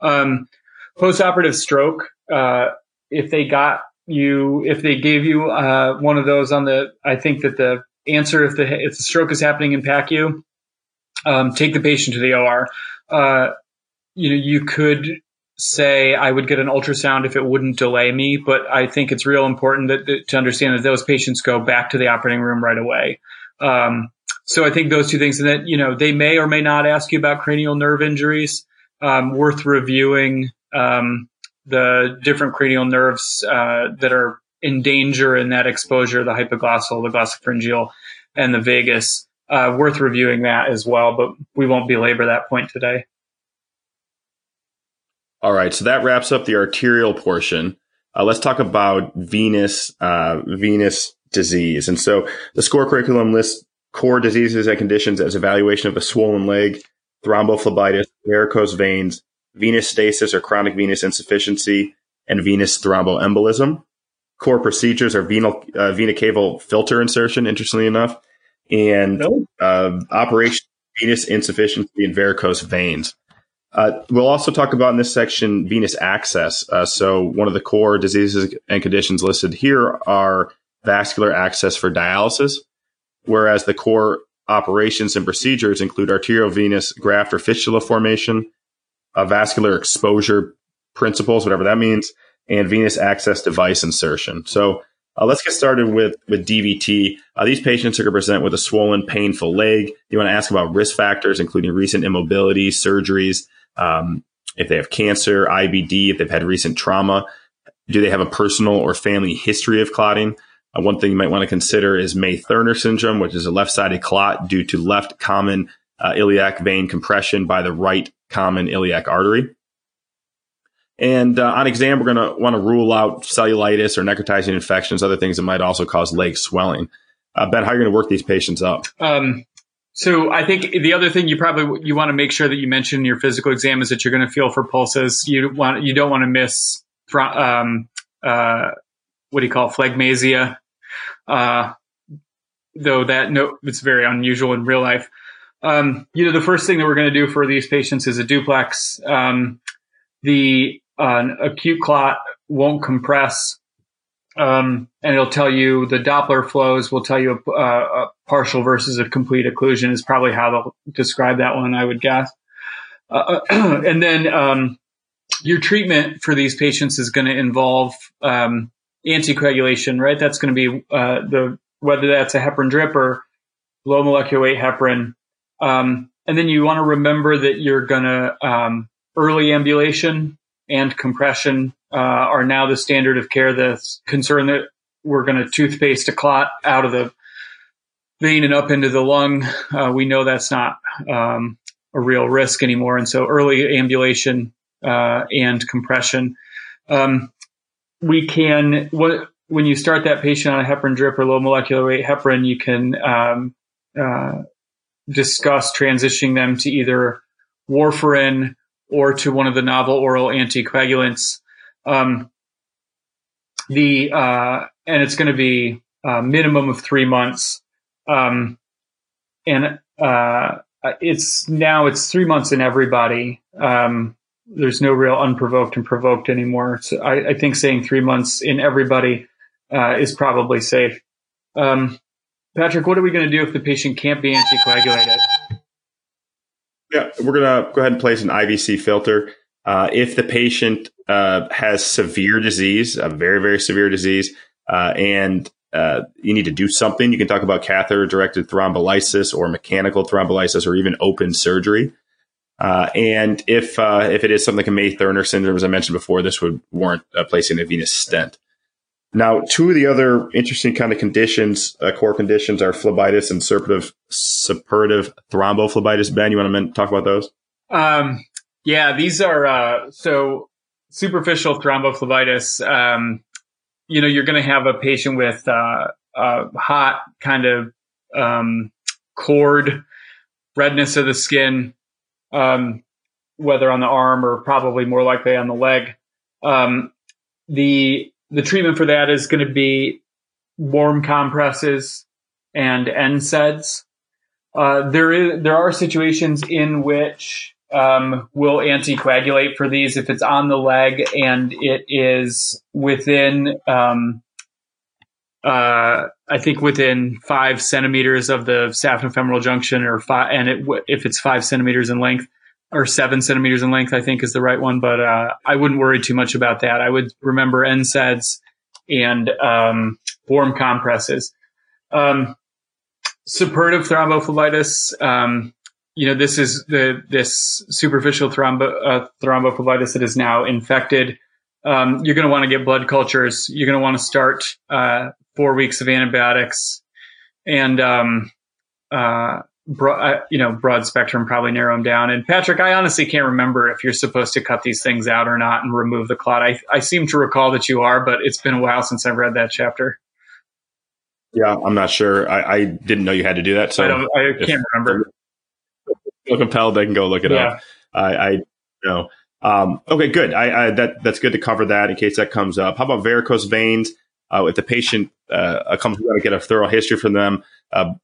Um, post-operative stroke. Uh, if they got you, if they gave you uh, one of those on the, I think that the answer if the if the stroke is happening in PACU, um, take the patient to the OR. Uh, you know, you could say I would get an ultrasound if it wouldn't delay me, but I think it's real important that, that, to understand that those patients go back to the operating room right away. Um, so I think those two things, and that you know they may or may not ask you about cranial nerve injuries. Um, worth reviewing um, the different cranial nerves uh, that are in danger in that exposure, the hypoglossal, the glossopharyngeal, and the vagus. Uh, worth reviewing that as well, but we won't belabor that point today. All right, so that wraps up the arterial portion. Uh, let's talk about venous uh, venous disease. And so the SCORE curriculum lists core diseases and conditions as evaluation of a swollen leg, thrombophlebitis, varicose veins, venous stasis or chronic venous insufficiency, and venous thromboembolism. Core procedures are venal, uh, vena caval filter insertion, interestingly enough, and uh, operation venous insufficiency and varicose veins. Uh, we'll also talk about in this section venous access. Uh, so, one of the core diseases and conditions listed here are vascular access for dialysis, whereas the core operations and procedures include arteriovenous graft or fistula formation, uh, vascular exposure principles, whatever that means, and venous access device insertion. So, uh, let's get started with with DVT. Uh, these patients are going to present with a swollen, painful leg. You want to ask about risk factors, including recent immobility, surgeries, um, if they have cancer, IBD, if they've had recent trauma, do they have a personal or family history of clotting? Uh, one thing you might want to consider is May-Thurner syndrome, which is a left-sided clot due to left common uh, iliac vein compression by the right common iliac artery. And uh, on exam, we're going to want to rule out cellulitis or necrotizing infections, other things that might also cause leg swelling. Uh, ben, how are you going to work these patients up? Um, so I think the other thing you probably you want to make sure that you mention in your physical exam is that you're going to feel for pulses. You want you don't want to miss um, uh, what do you call it, phlegmasia, uh, though that no it's very unusual in real life. Um, you know the first thing that we're going to do for these patients is a duplex. Um, the uh, acute clot won't compress um, and it'll tell you the Doppler flows will tell you a, a, partial versus a complete occlusion is probably how they'll describe that one, I would guess. Uh, and then um, your treatment for these patients is going to involve um, anticoagulation, right? That's going to be uh, the whether that's a heparin drip or low molecular weight heparin. Um, and then you want to remember that you're going to um, early ambulation and compression uh, are now the standard of care. The concern that we're going to toothpaste a clot out of the vein and up into the lung, uh, we know that's not um, a real risk anymore. And so early ambulation uh, and compression. Um, we can, what, when you start that patient on a heparin drip or low molecular weight heparin, you can um, uh, discuss transitioning them to either warfarin or to one of the novel oral anticoagulants. Um, the uh, and it's going to be a minimum of three months. Um, and uh, uh, it's now it's three months in everybody. Um, there's no real unprovoked and provoked anymore. So I, I think saying three months in everybody uh, is probably safe. Um, Patrick, what are we going to do if the patient can't be anticoagulated? Yeah, we're going to go ahead and place an IVC filter. Uh, if the patient uh, has severe disease, a very, very severe disease, uh, and uh, you need to do something, you can talk about catheter directed thrombolysis or mechanical thrombolysis or even open surgery. Uh, and if uh, if it is something like a May Thurner syndrome, as I mentioned before, this would warrant placing a venous stent. Now, two of the other interesting kind of conditions, uh, core conditions, are phlebitis and suppurative, suppurative thrombophlebitis. Ben, you want to talk about those? Um, yeah, these are uh, so superficial thrombophlebitis. Um, you know, you're going to have a patient with uh, hot kind of um, cord redness of the skin, um, whether on the arm or probably more likely on the leg. Um, the the treatment for that is going to be warm compresses and NSAIDs. Uh, there is there are situations in which um, we'll anticoagulate for these if it's on the leg and it is within um, uh, I think within five centimeters of the saphenofemoral junction, or five, and it, if it's five centimeters in length, or seven centimeters in length, I think is the right one. But uh, I wouldn't worry too much about that. I would remember NSAIDs and um, warm compresses. Um, suppurative thrombophlebitis. Um, you know, this is the this superficial thrombo, uh, thrombophlebitis that is now infected. Um, you're going to want to get blood cultures. You're going to want to start uh, four weeks of antibiotics, and um, uh, broad, uh, you know, broad spectrum, probably narrow them down. And Patrick, I honestly can't remember if you're supposed to cut these things out or not and remove the clot. I, I seem to recall that you are, but it's been a while since I've read that chapter. Yeah, I'm not sure. I, I didn't know you had to do that. So I, I can't remember. Feel compelled, they can go look it yeah. up. I, I know. Um, okay, good. I, I, that that's good to cover that in case that comes up. How about varicose veins? Uh, if the patient uh, comes, we got to get a thorough history from them. Uh,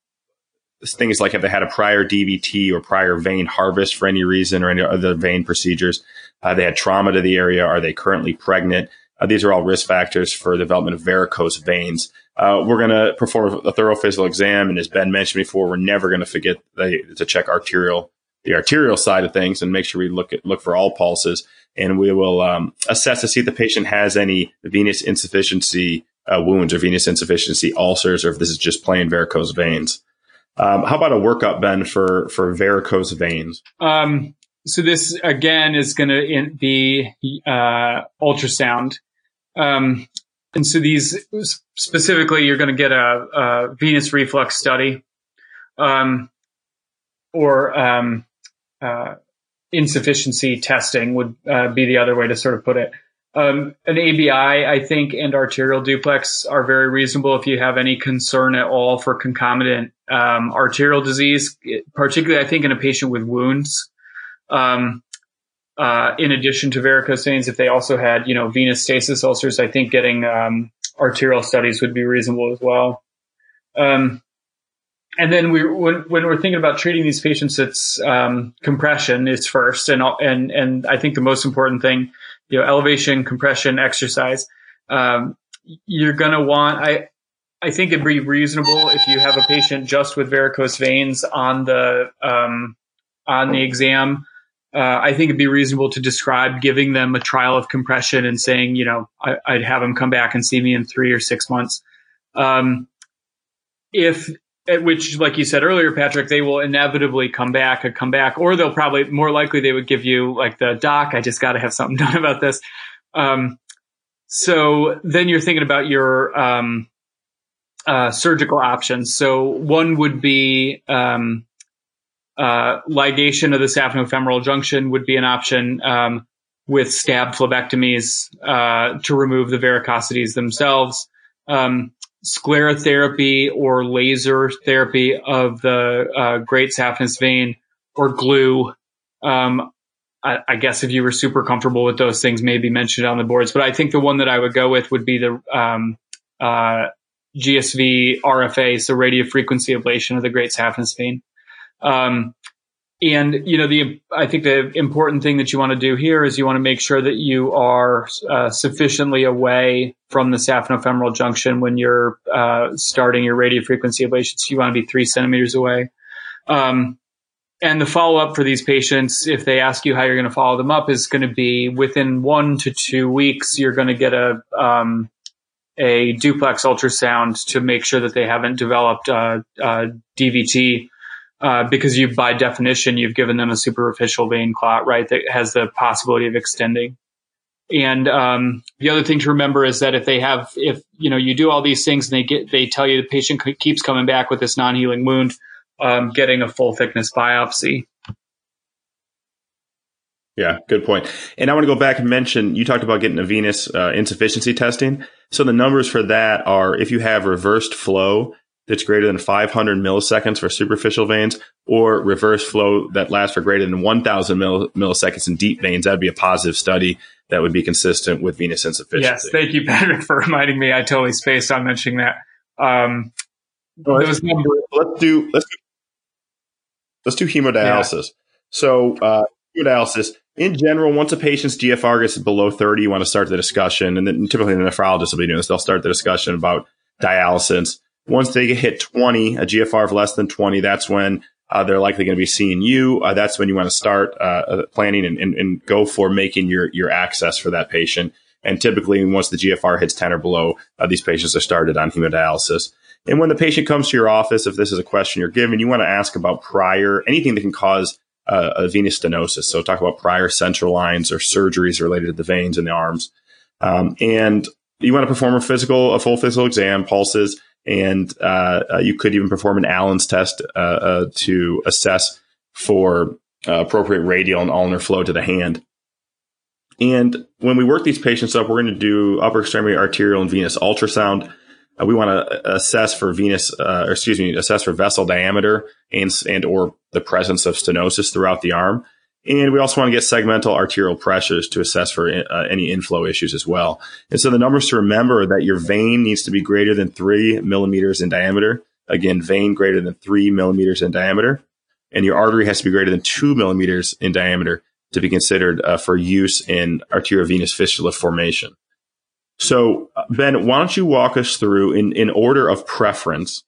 things like have they had a prior DVT or prior vein harvest for any reason or any other vein procedures? Uh, they had trauma to the area. Are they currently pregnant? Uh, these are all risk factors for development of varicose veins. Uh, we're going to perform a thorough physical exam, and as Ben mentioned before, we're never going to forget the, to check arterial, the arterial side of things, and make sure we look at look for all pulses, and we will um, assess to see if the patient has any venous insufficiency uh, wounds or venous insufficiency ulcers, or if this is just plain varicose veins. Um, how about a workup, Ben, for for varicose veins? Um, so this again is going to be uh, ultrasound, um, and so these specifically, you're going to get a, a, venous reflux study, um, or um, uh, insufficiency testing would uh, be the other way to sort of put it. Um, an ABI, I think, and arterial duplex are very reasonable if you have any concern at all for concomitant um, arterial disease, particularly, I think, in a patient with wounds. Um, uh, in addition to varicose veins, if they also had, you know, venous stasis ulcers, I think getting um, arterial studies would be reasonable as well. Um, and then we, when, when, we're thinking about treating these patients, it's um, compression is first, and and and I think the most important thing you know, elevation, compression, exercise. Um, you're going to want, I, I think it'd be reasonable if you have a patient just with varicose veins on the, um, on the exam. Uh, I think it'd be reasonable to describe giving them a trial of compression and saying, you know, I, would have them come back and see me in three or six months. Um, if which, like you said earlier, Patrick, they will inevitably come back, come back, or they'll probably more likely they would give you like the doc. I just got to have something done about this. Um, so then you're thinking about your um, uh, surgical options. So one would be um, uh, ligation of the saphenofemoral junction would be an option um, with stab phlebectomies uh, to remove the varicosities themselves. Um, sclerotherapy or laser therapy of the uh, great saphenous vein or glue. Um, I, I, guess if you were super comfortable with those things, maybe mentioned on the boards. But I think the one that I would go with would be the um, uh, GSV RFA, so radio frequency ablation of the great saphenous vein. Um, and you know the I think the important thing that you want to do here is you want to make sure that you are uh, sufficiently away from the saphenofemoral junction when you're uh, starting your radiofrequency ablation. So you want to be three centimeters away. Um, and the follow up for these patients, if they ask you how you're going to follow them up, is going to be within one to two weeks. You're going to get a um, a duplex ultrasound to make sure that they haven't developed uh, uh, DVT uh, because you, by definition, you've given them a superficial vein clot, right, that has the possibility of extending. And um, the other thing to remember is that if they have, if you know, you do all these things and they get, they tell you the patient keeps coming back with this non-healing wound, um, getting a full thickness biopsy. Yeah, good point. And I want to go back and mention you talked about getting a venous uh, insufficiency testing. So the numbers for that are if you have reversed flow, that's greater than 500 milliseconds for superficial veins or reverse flow that lasts for greater than 1000 milliseconds in deep veins. That'd be a positive study that would be consistent with venous insufficiency. Yes. Thank you, Patrick, for reminding me. I totally spaced on mentioning that. Um, those numbers. Let's do, let's do, let's do hemodialysis. Yeah. So, uh, hemodialysis in general, once a patient's GFR gets below 30, you want to start the discussion. And then typically the nephrologist will be doing this. They'll start the discussion about dialysis. Once they hit 20, a GFR of less than 20, that's when uh, they're likely going to be seeing you. Uh, that's when you want to start uh, uh, planning and, and, and, go for making your, your access for that patient. And typically, once the GFR hits 10 or below, uh, these patients are started on hemodialysis. And when the patient comes to your office, if this is a question you're given, you want to ask about prior anything that can cause uh, a venous stenosis. So talk about prior central lines or surgeries related to the veins in the arms. Um, and you want to perform a physical, a full physical exam, pulses, and uh, uh, you could even perform an Allen's test uh, uh to assess for uh, appropriate radial and ulnar flow to the hand. And when we work these patients up, we're going to do upper extremity arterial and venous ultrasound. Uh, we want to assess for venous, or excuse me, assess for vessel diameter and and or the presence of stenosis throughout the arm. And we also want to get segmental arterial pressures to assess for uh, any inflow issues as well. And so the numbers to remember are that your vein needs to be greater than three millimeters in diameter. Again, vein greater than three millimeters in diameter. And your artery has to be greater than two millimeters in diameter to be considered uh, for use in arteriovenous fistula formation. So, uh, Ben, why don't you walk us through, in, in order of preference,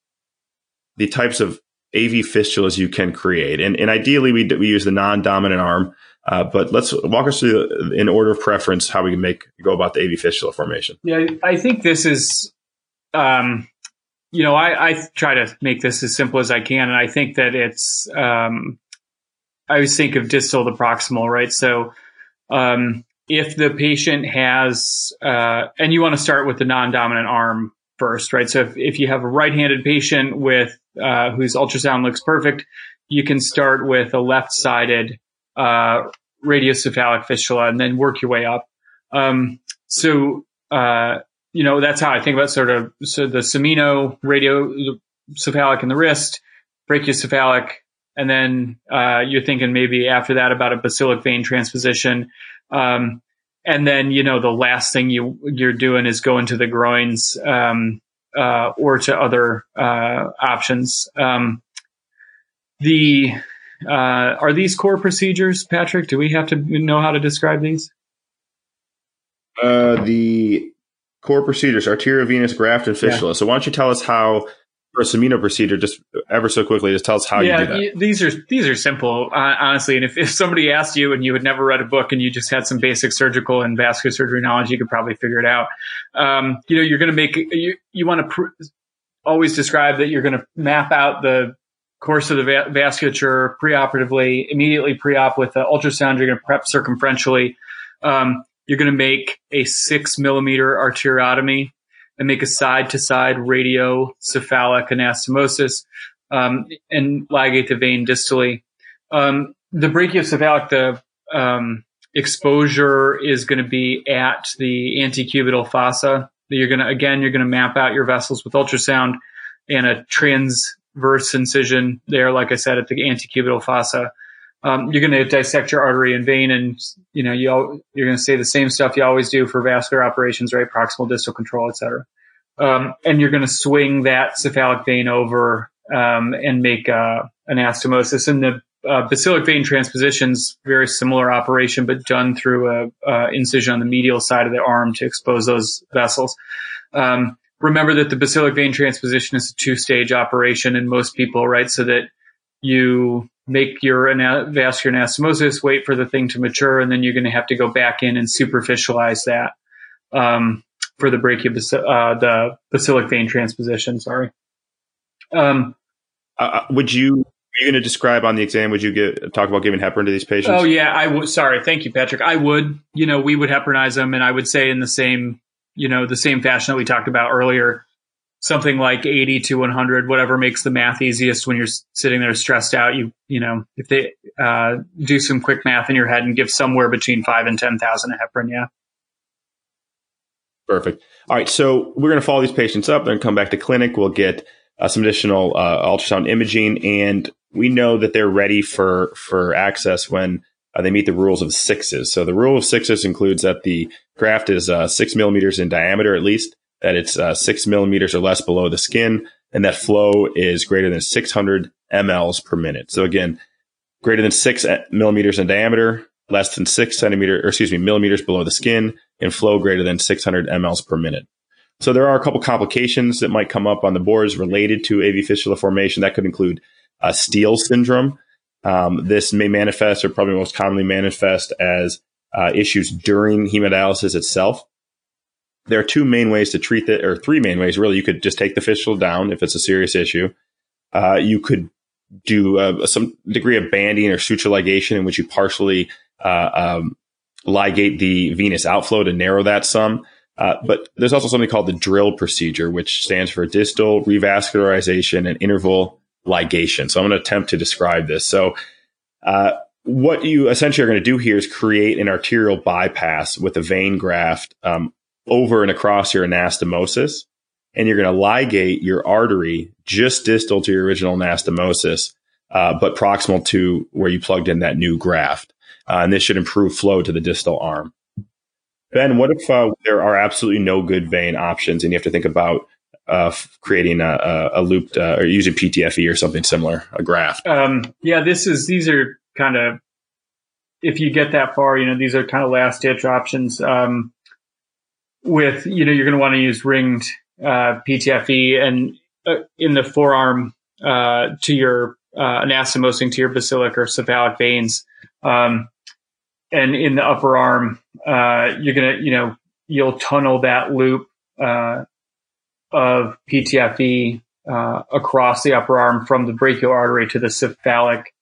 the types of AV fistulas you can create. And, and ideally, we, we use the non dominant arm. Uh, but let's walk us through, in order of preference, how we can make go about the AV fistula formation. Yeah, I think this is, um, you know, I, I try to make this as simple as I can, and I think that it's. Um, I always think of distal to proximal, right? So, um, if the patient has, uh, and you want to start with the non-dominant arm first, right? So if, if you have a right-handed patient with uh, whose ultrasound looks perfect, you can start with a left-sided uh, radiocephalic fistula and then work your way up. Um, so uh, you know that's how I think about sort of so the Cimino radiocephalic in the wrist, brachiocephalic, and then uh, you're thinking maybe after that about a basilic vein transposition. Um, and then you know the last thing you you're doing is going to the groins um, uh, or to other uh, options. Um, the uh, are these core procedures, Patrick? Do we have to know how to describe these? Uh, the core procedures: arteriovenous graft and fistula. Yeah. So why don't you tell us how for a Cimino procedure, just ever so quickly, just tell us how yeah, you do that. These are these are simple, uh, honestly. And if, if somebody asked you and you had never read a book and you just had some basic surgical and vascular surgery knowledge, you could probably figure it out. Um, you know, you're going to make you you want to pr- always describe that you're going to map out the course of the va- vasculature preoperatively, immediately pre-op with the ultrasound. You're going to prep circumferentially. Um, you're going to make a six millimeter arteriotomy and make a side to side radiocephalic anastomosis um, and ligate the vein distally. Um, the brachiocephalic, the um, exposure is going to be at the antecubital fossa. You're going to again, you're going to map out your vessels with ultrasound and a transverse incision there, like I said, at the antecubital fossa. Um, you're going to dissect your artery and vein, and you know you you're going to say the same stuff you always do for vascular operations, right? Proximal distal control, etc. Um, and you're going to swing that cephalic vein over um, and make uh, anastomosis. And the uh, basilic vein transpositions, very similar operation, but done through a, a, incision on the medial side of the arm to expose those vessels. Um, remember that the basilic vein transposition is a two-stage operation in most people, right? So that you make your ana- vascular anastomosis, wait for the thing to mature, and then you're going to have to go back in and superficialize that um, for the brachiobas- uh, the basilic vein transposition. Sorry. Um, uh, uh would you are you going to describe on the exam? Would you get, talk about giving heparin to these patients? Oh yeah, I would. Sorry, thank you, Patrick. I would. You know, we would heparinize them, and I would say in the same, you know, the same fashion that we talked about earlier, something like eighty to one hundred, whatever makes the math easiest when you're sitting there stressed out. You, you know, if they uh, do some quick math in your head and give somewhere between five and ten thousand a heparin, yeah. Perfect. All right, so we're going to follow these patients up, then come back to clinic. We'll get uh, some additional uh, ultrasound imaging, and we know that they're ready for for access when uh, they meet the rules of sixes. So the rule of sixes includes that the graft is uh, six millimeters in diameter at least, that it's uh, six millimeters or less below the skin, and that flow is greater than 600 mLs per minute. So again, greater than six millimeters in diameter, less than six centimeter, or excuse me, millimeters below the skin, and flow greater than 600 mLs per minute. So there are a couple complications that might come up on the boards related to AV fistula formation. That could include uh, steal syndrome. Um, this may manifest, or probably most commonly manifest, as uh, issues during hemodialysis itself. There are two main ways to treat it, or three main ways really. You could just take the fistula down if it's a serious issue. Uh, you could do uh, some degree of banding or suture ligation in which you partially uh, um, ligate the venous outflow to narrow that some. Uh, but there's also something called the DRIL procedure, which stands for distal revascularization and interval ligation. So I'm going to attempt to describe this. So, uh, what you essentially are going to do here is create an arterial bypass with a vein graft um, over and across your anastomosis, and you're going to ligate your artery just distal to your original anastomosis, uh, but proximal to where you plugged in that new graft. Uh, and this should improve flow to the distal arm. Ben, what if uh, there are absolutely no good vein options, and you have to think about uh, creating a, a, a looped uh, or using PTFE or something similar, a graft? Um, yeah, this is these are kind of if you get that far, you know, these are kind of last ditch options. Um, with you know, you're going to want to use ringed uh, PTFE and uh, in the forearm uh, to your uh, anastomosing to your basilic or cephalic veins, um, and in the upper arm, uh, you're gonna you know you'll tunnel that loop uh, of PTFE uh, across the upper arm from the brachial artery to the cephalic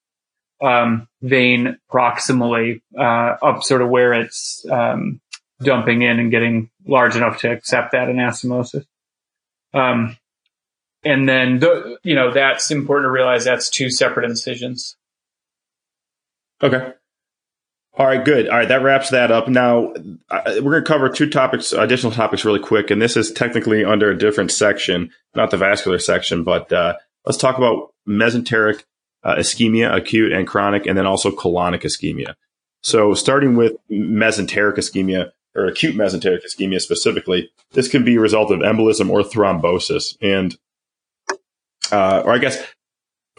um, vein proximally uh, up sort of where it's um, dumping in and getting large enough to accept that anastomosis. Um, and then, the, you know, that's important to realize that's two separate incisions. Okay. All right, good. All right, that wraps that up. Now we're going to cover two topics, additional topics, really quick, and this is technically under a different section, not the vascular section, but uh, let's talk about mesenteric uh, ischemia, acute and chronic, and then also colonic ischemia. So, starting with mesenteric ischemia or acute mesenteric ischemia specifically, this can be a result of embolism or thrombosis, and uh, or I guess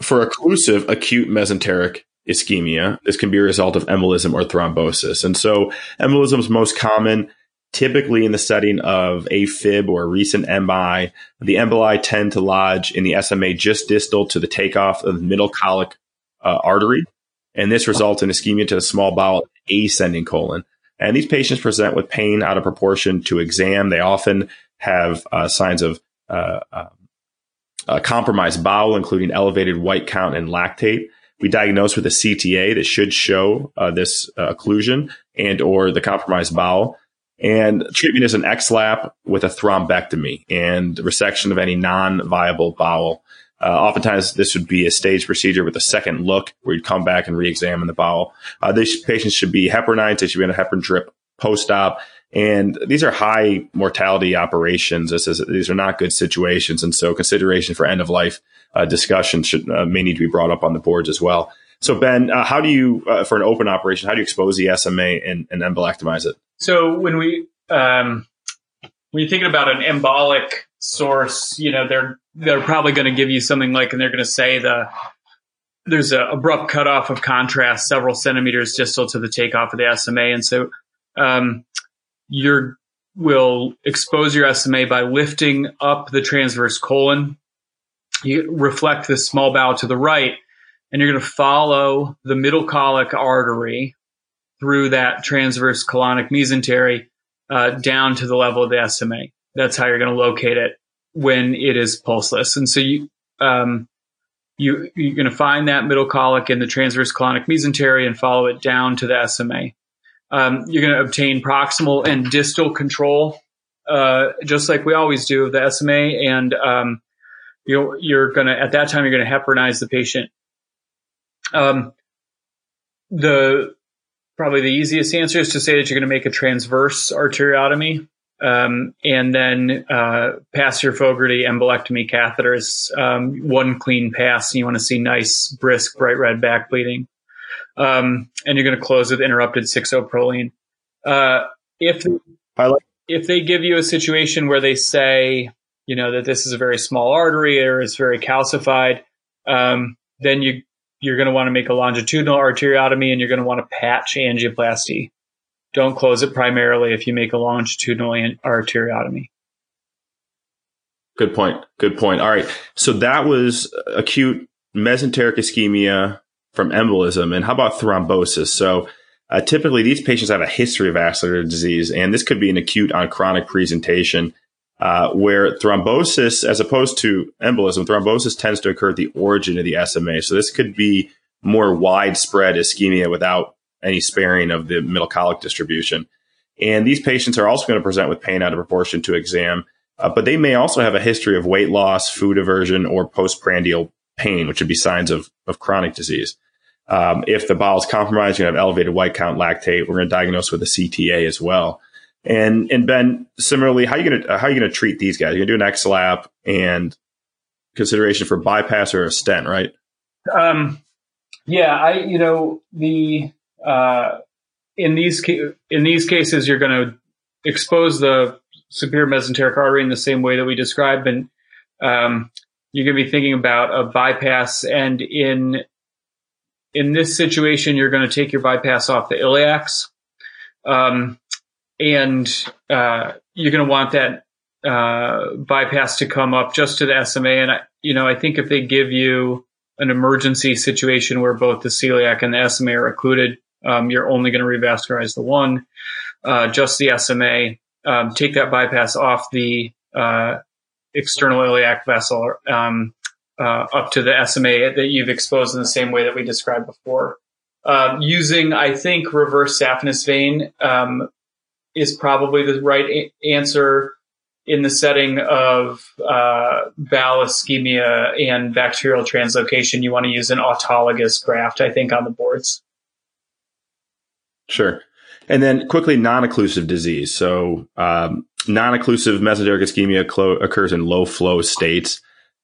for occlusive acute mesenteric ischemia. This can be a result of embolism or thrombosis. And so embolism is most common typically in the setting of AFib or recent MI. The emboli tend to lodge in the SMA just distal to the takeoff of the middle colic uh, artery. And this results in ischemia to the small bowel ascending colon. And these patients present with pain out of proportion to exam. They often have uh, signs of uh, uh, compromised bowel, including elevated white count and lactate we diagnose with a CTA that should show uh, this uh, occlusion and or the compromised bowel. And treatment is an XLAP with a thrombectomy and resection of any non-viable bowel. Uh, oftentimes, this would be a stage procedure with a second look where you'd come back and re-examine the bowel. Uh, these patients should be heparinized. They should be on a heparin drip post-op. And these are high mortality operations. This is, these are not good situations. And so consideration for end of life uh, discussion should, uh, may need to be brought up on the boards as well. So Ben, uh, how do you, uh, for an open operation, how do you expose the SMA and, and embolectomize it? So when we, um, when you're thinking about an embolic source, you know, they're, they're probably going to give you something like, and they're going to say the, there's a abrupt cutoff of contrast several centimeters distal to the takeoff of the SMA. And so um, you will expose your SMA by lifting up the transverse colon. You reflect the small bowel to the right, and you're going to follow the middle colic artery through that transverse colonic mesentery uh, down to the level of the SMA. That's how you're going to locate it when it is pulseless. And so you, um, you, you're going to find that middle colic in the transverse colonic mesentery and follow it down to the SMA. Um, you're going to obtain proximal and distal control, uh, just like we always do of the SMA. And, um, you you're going to, at that time, you're going to heparinize the patient. Um, the, probably the easiest answer is to say that you're going to make a transverse arteriotomy um, and then uh, Pacere Fogarty embolectomy catheters, um, one clean pass, and you want to see nice, brisk, bright red back bleeding. Um, and you're going to close with interrupted 6-O Uh, if like- if they give you a situation where they say, you know, that this is a very small artery or it's very calcified, um, then you you're going to want to make a longitudinal arteriotomy and you're going to want to patch angioplasty. Don't close it primarily if you make a longitudinal arteriotomy. Good point. Good point. All right. So that was acute mesenteric ischemia from embolism. And how about thrombosis? So uh, typically these patients have a history of vascular disease, and this could be an acute on chronic presentation. Uh, where thrombosis, as opposed to embolism, thrombosis tends to occur at the origin of the SMA. So this could be more widespread ischemia without any sparing of the middle colic distribution. And these patients are also going to present with pain out of proportion to exam, uh, but they may also have a history of weight loss, food aversion, or postprandial pain, which would be signs of, of chronic disease. Um, if the bowel is compromised, you're going to have elevated white count lactate. We're going to diagnose with a CTA as well. And and Ben, similarly, how are you going to how are you going to treat these guys? You're going to do an XLAP and consideration for bypass or a stent, right? Um, yeah, I you know the uh, in these ca- in these cases you're going to expose the superior mesenteric artery in the same way that we described, and um, you're going to be thinking about a bypass. And in in this situation, you're going to take your bypass off the iliacs. Um, and uh, you're going to want that uh, bypass to come up just to the SMA. And I, you know, I think if they give you an emergency situation where both the celiac and the SMA are occluded, um, you're only going to revascularize the one, uh, just the SMA. Um, take that bypass off the uh, external iliac vessel um, uh, up to the SMA that you've exposed in the same way that we described before. Um, using, I think, reverse saphenous vein um, is probably the right a- answer in the setting of uh, bowel ischemia and bacterial translocation. You want to use an autologous graft, I think, on the boards. Sure. And then quickly, non-occlusive disease. So um, non-occlusive mesenteric ischemia clo- occurs in low flow states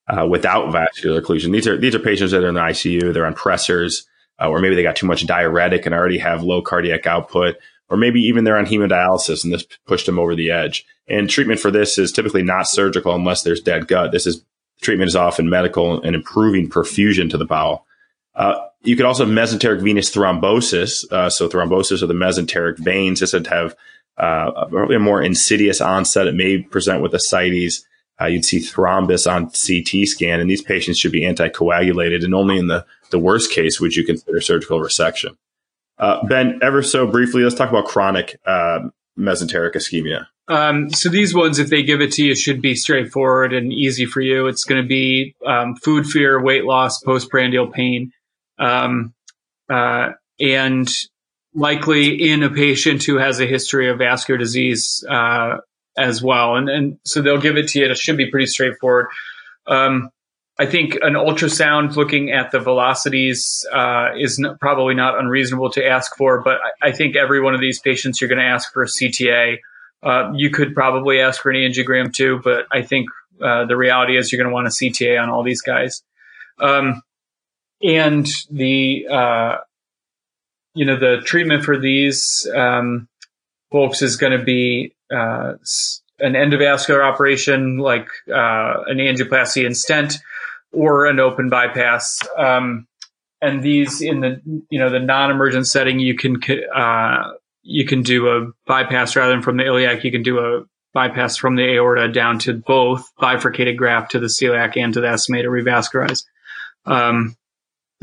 uh, without vascular occlusion. These are these are patients that are in the ICU. They're on pressors, uh, or maybe they got too much diuretic and already have low cardiac output or maybe even they're on hemodialysis and this pushed them over the edge. And treatment for this is typically not surgical unless there's dead gut. This is treatment is often medical and improving perfusion to the bowel. Uh, you could also have mesenteric venous thrombosis. Uh, so thrombosis of the mesenteric veins. This would have uh, a more insidious onset. It may present with ascites. Uh, you'd see thrombus on CT scan, and these patients should be anticoagulated. And only in the, the worst case would you consider surgical resection. Uh, ben, ever so briefly, let's talk about chronic uh, mesenteric ischemia. Um, so these ones, if they give it to you, should be straightforward and easy for you. It's going to be um, food fear, weight loss, postprandial pain, um, uh, and likely in a patient who has a history of vascular disease uh, as well. And, and so they'll give it to you. It should be pretty straightforward. Um, I think an ultrasound looking at the velocities uh, is probably not unreasonable to ask for, but I, I, think every one of these patients you're going to ask for a CTA. Uh, you could probably ask for an angiogram too, but I think uh, the reality is you're going to want a CTA on all these guys. Um, and the uh, you know the treatment for these um, folks is going to be uh, an endovascular operation like uh, an angioplasty and stent or an open bypass. Um, and these in the you know the non-emergent setting, you can uh, you can do a bypass rather than from the iliac. You can do a bypass from the aorta down to both bifurcated graft to the celiac and to the SMA revascularize. Um,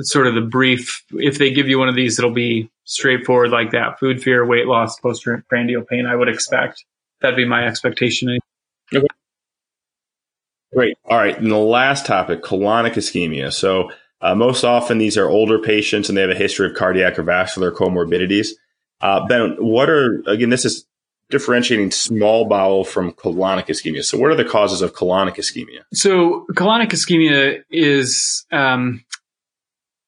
it's sort of the brief. If they give you one of these, it'll be straightforward like that. Food fear, weight loss, postprandial pain. I would expect that'd be my expectation. Okay. Great. All right. And the last topic, colonic ischemia. So uh, most often these are older patients and they have a history of cardiac or vascular comorbidities. Uh, ben, what are again? This is differentiating small bowel from colonic ischemia. So, what are the causes of colonic ischemia? So, colonic ischemia is, um,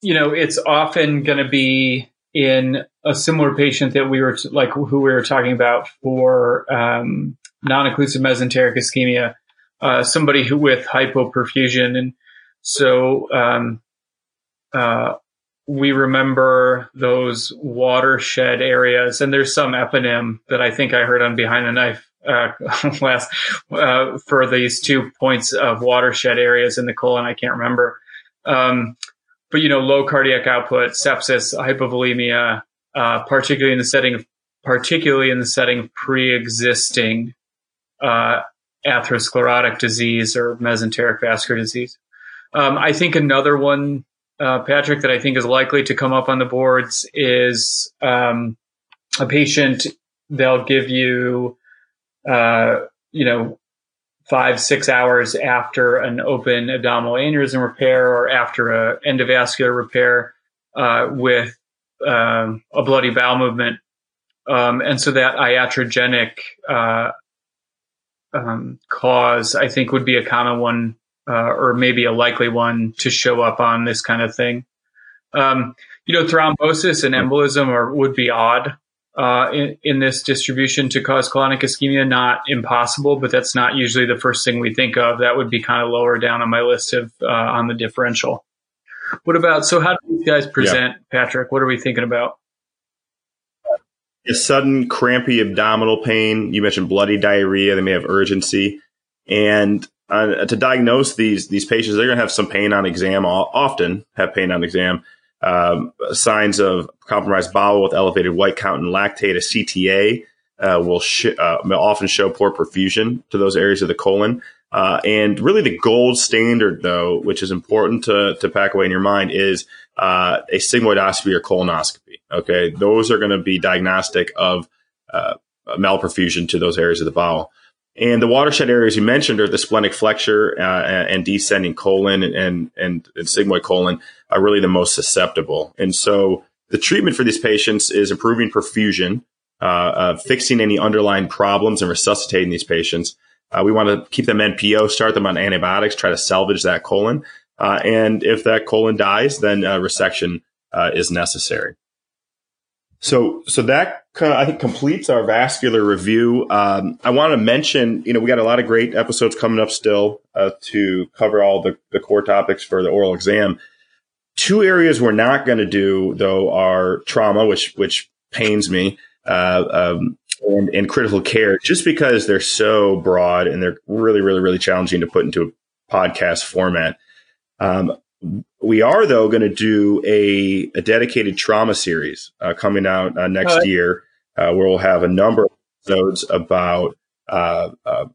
you know, it's often going to be in a similar patient that we were t- like who we were talking about for um, non-occlusive mesenteric ischemia, uh, somebody who with hypoperfusion, and so um, uh, we remember those watershed areas, and there's some eponym that I think I heard on Behind the Knife uh, last uh, for these two points of watershed areas in the colon. I can't remember, um, but you know, low cardiac output, sepsis, hypovolemia, uh, particularly in the setting of particularly in the setting of pre-existing uh, atherosclerotic disease or mesenteric vascular disease. Um, I think another one uh, Patrick, that I think is likely to come up on the boards is um, a patient. They'll give you, uh, you know, five six hours after an open abdominal aneurysm repair or after a endovascular repair uh, with um, a bloody bowel movement, um, and so that iatrogenic uh, um, cause I think would be a common one uh, or maybe a likely one to show up on this kind of thing. Um, you know, thrombosis and embolism are, would be odd uh, in, in, this distribution to cause colonic ischemia. Not impossible, but that's not usually the first thing we think of. That would be kind of lower down on my list of uh, on the differential. What about? So, how do these guys present, yeah. Patrick? What are we thinking about? A sudden crampy abdominal pain. You mentioned bloody diarrhea. They may have urgency, and uh, to diagnose these these patients, they're going to have some pain on exam. Often have pain on exam. Um, signs of compromised bowel with elevated white count and lactate, a CTA, uh, will sh- uh, often show poor perfusion to those areas of the colon. Uh, and really, the gold standard, though, which is important to, to pack away in your mind, is uh, a sigmoidoscopy or colonoscopy. Okay, those are going to be diagnostic of uh, malperfusion to those areas of the bowel. And the watershed areas you mentioned are the splenic flexure uh, and descending colon and, and, and sigmoid colon are really the most susceptible. And so the treatment for these patients is improving perfusion, uh, uh, fixing any underlying problems and resuscitating these patients. Uh, we want to keep them NPO, start them on antibiotics, try to salvage that colon. Uh, and if that colon dies, then uh, resection is necessary. So, so that kind of, I think completes our vascular review. Um, I want to mention, you know, we got a lot of great episodes coming up still uh, to cover all the, the core topics for the oral exam. Two areas we're not going to do though are trauma, which which pains me, uh, um, and, and critical care, just because they're so broad and they're really, really, really challenging to put into a podcast format. Um, we are though going to do a, a, dedicated trauma series uh, coming out uh, next right. year, uh, where we'll have a number of episodes about uh, uh,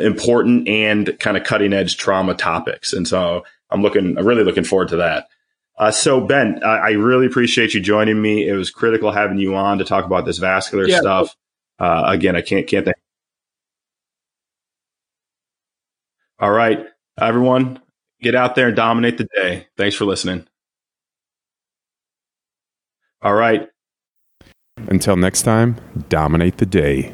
important and kind of cutting edge trauma topics. And so I'm looking, I'm really looking forward to that. Uh, so Ben, I, I, really appreciate you joining me. It was critical having you on to talk about this vascular yeah. stuff. again, I can't can't thank. All right, everyone. Get out there and dominate the day. Thanks for listening. All right. Until next time, dominate the day.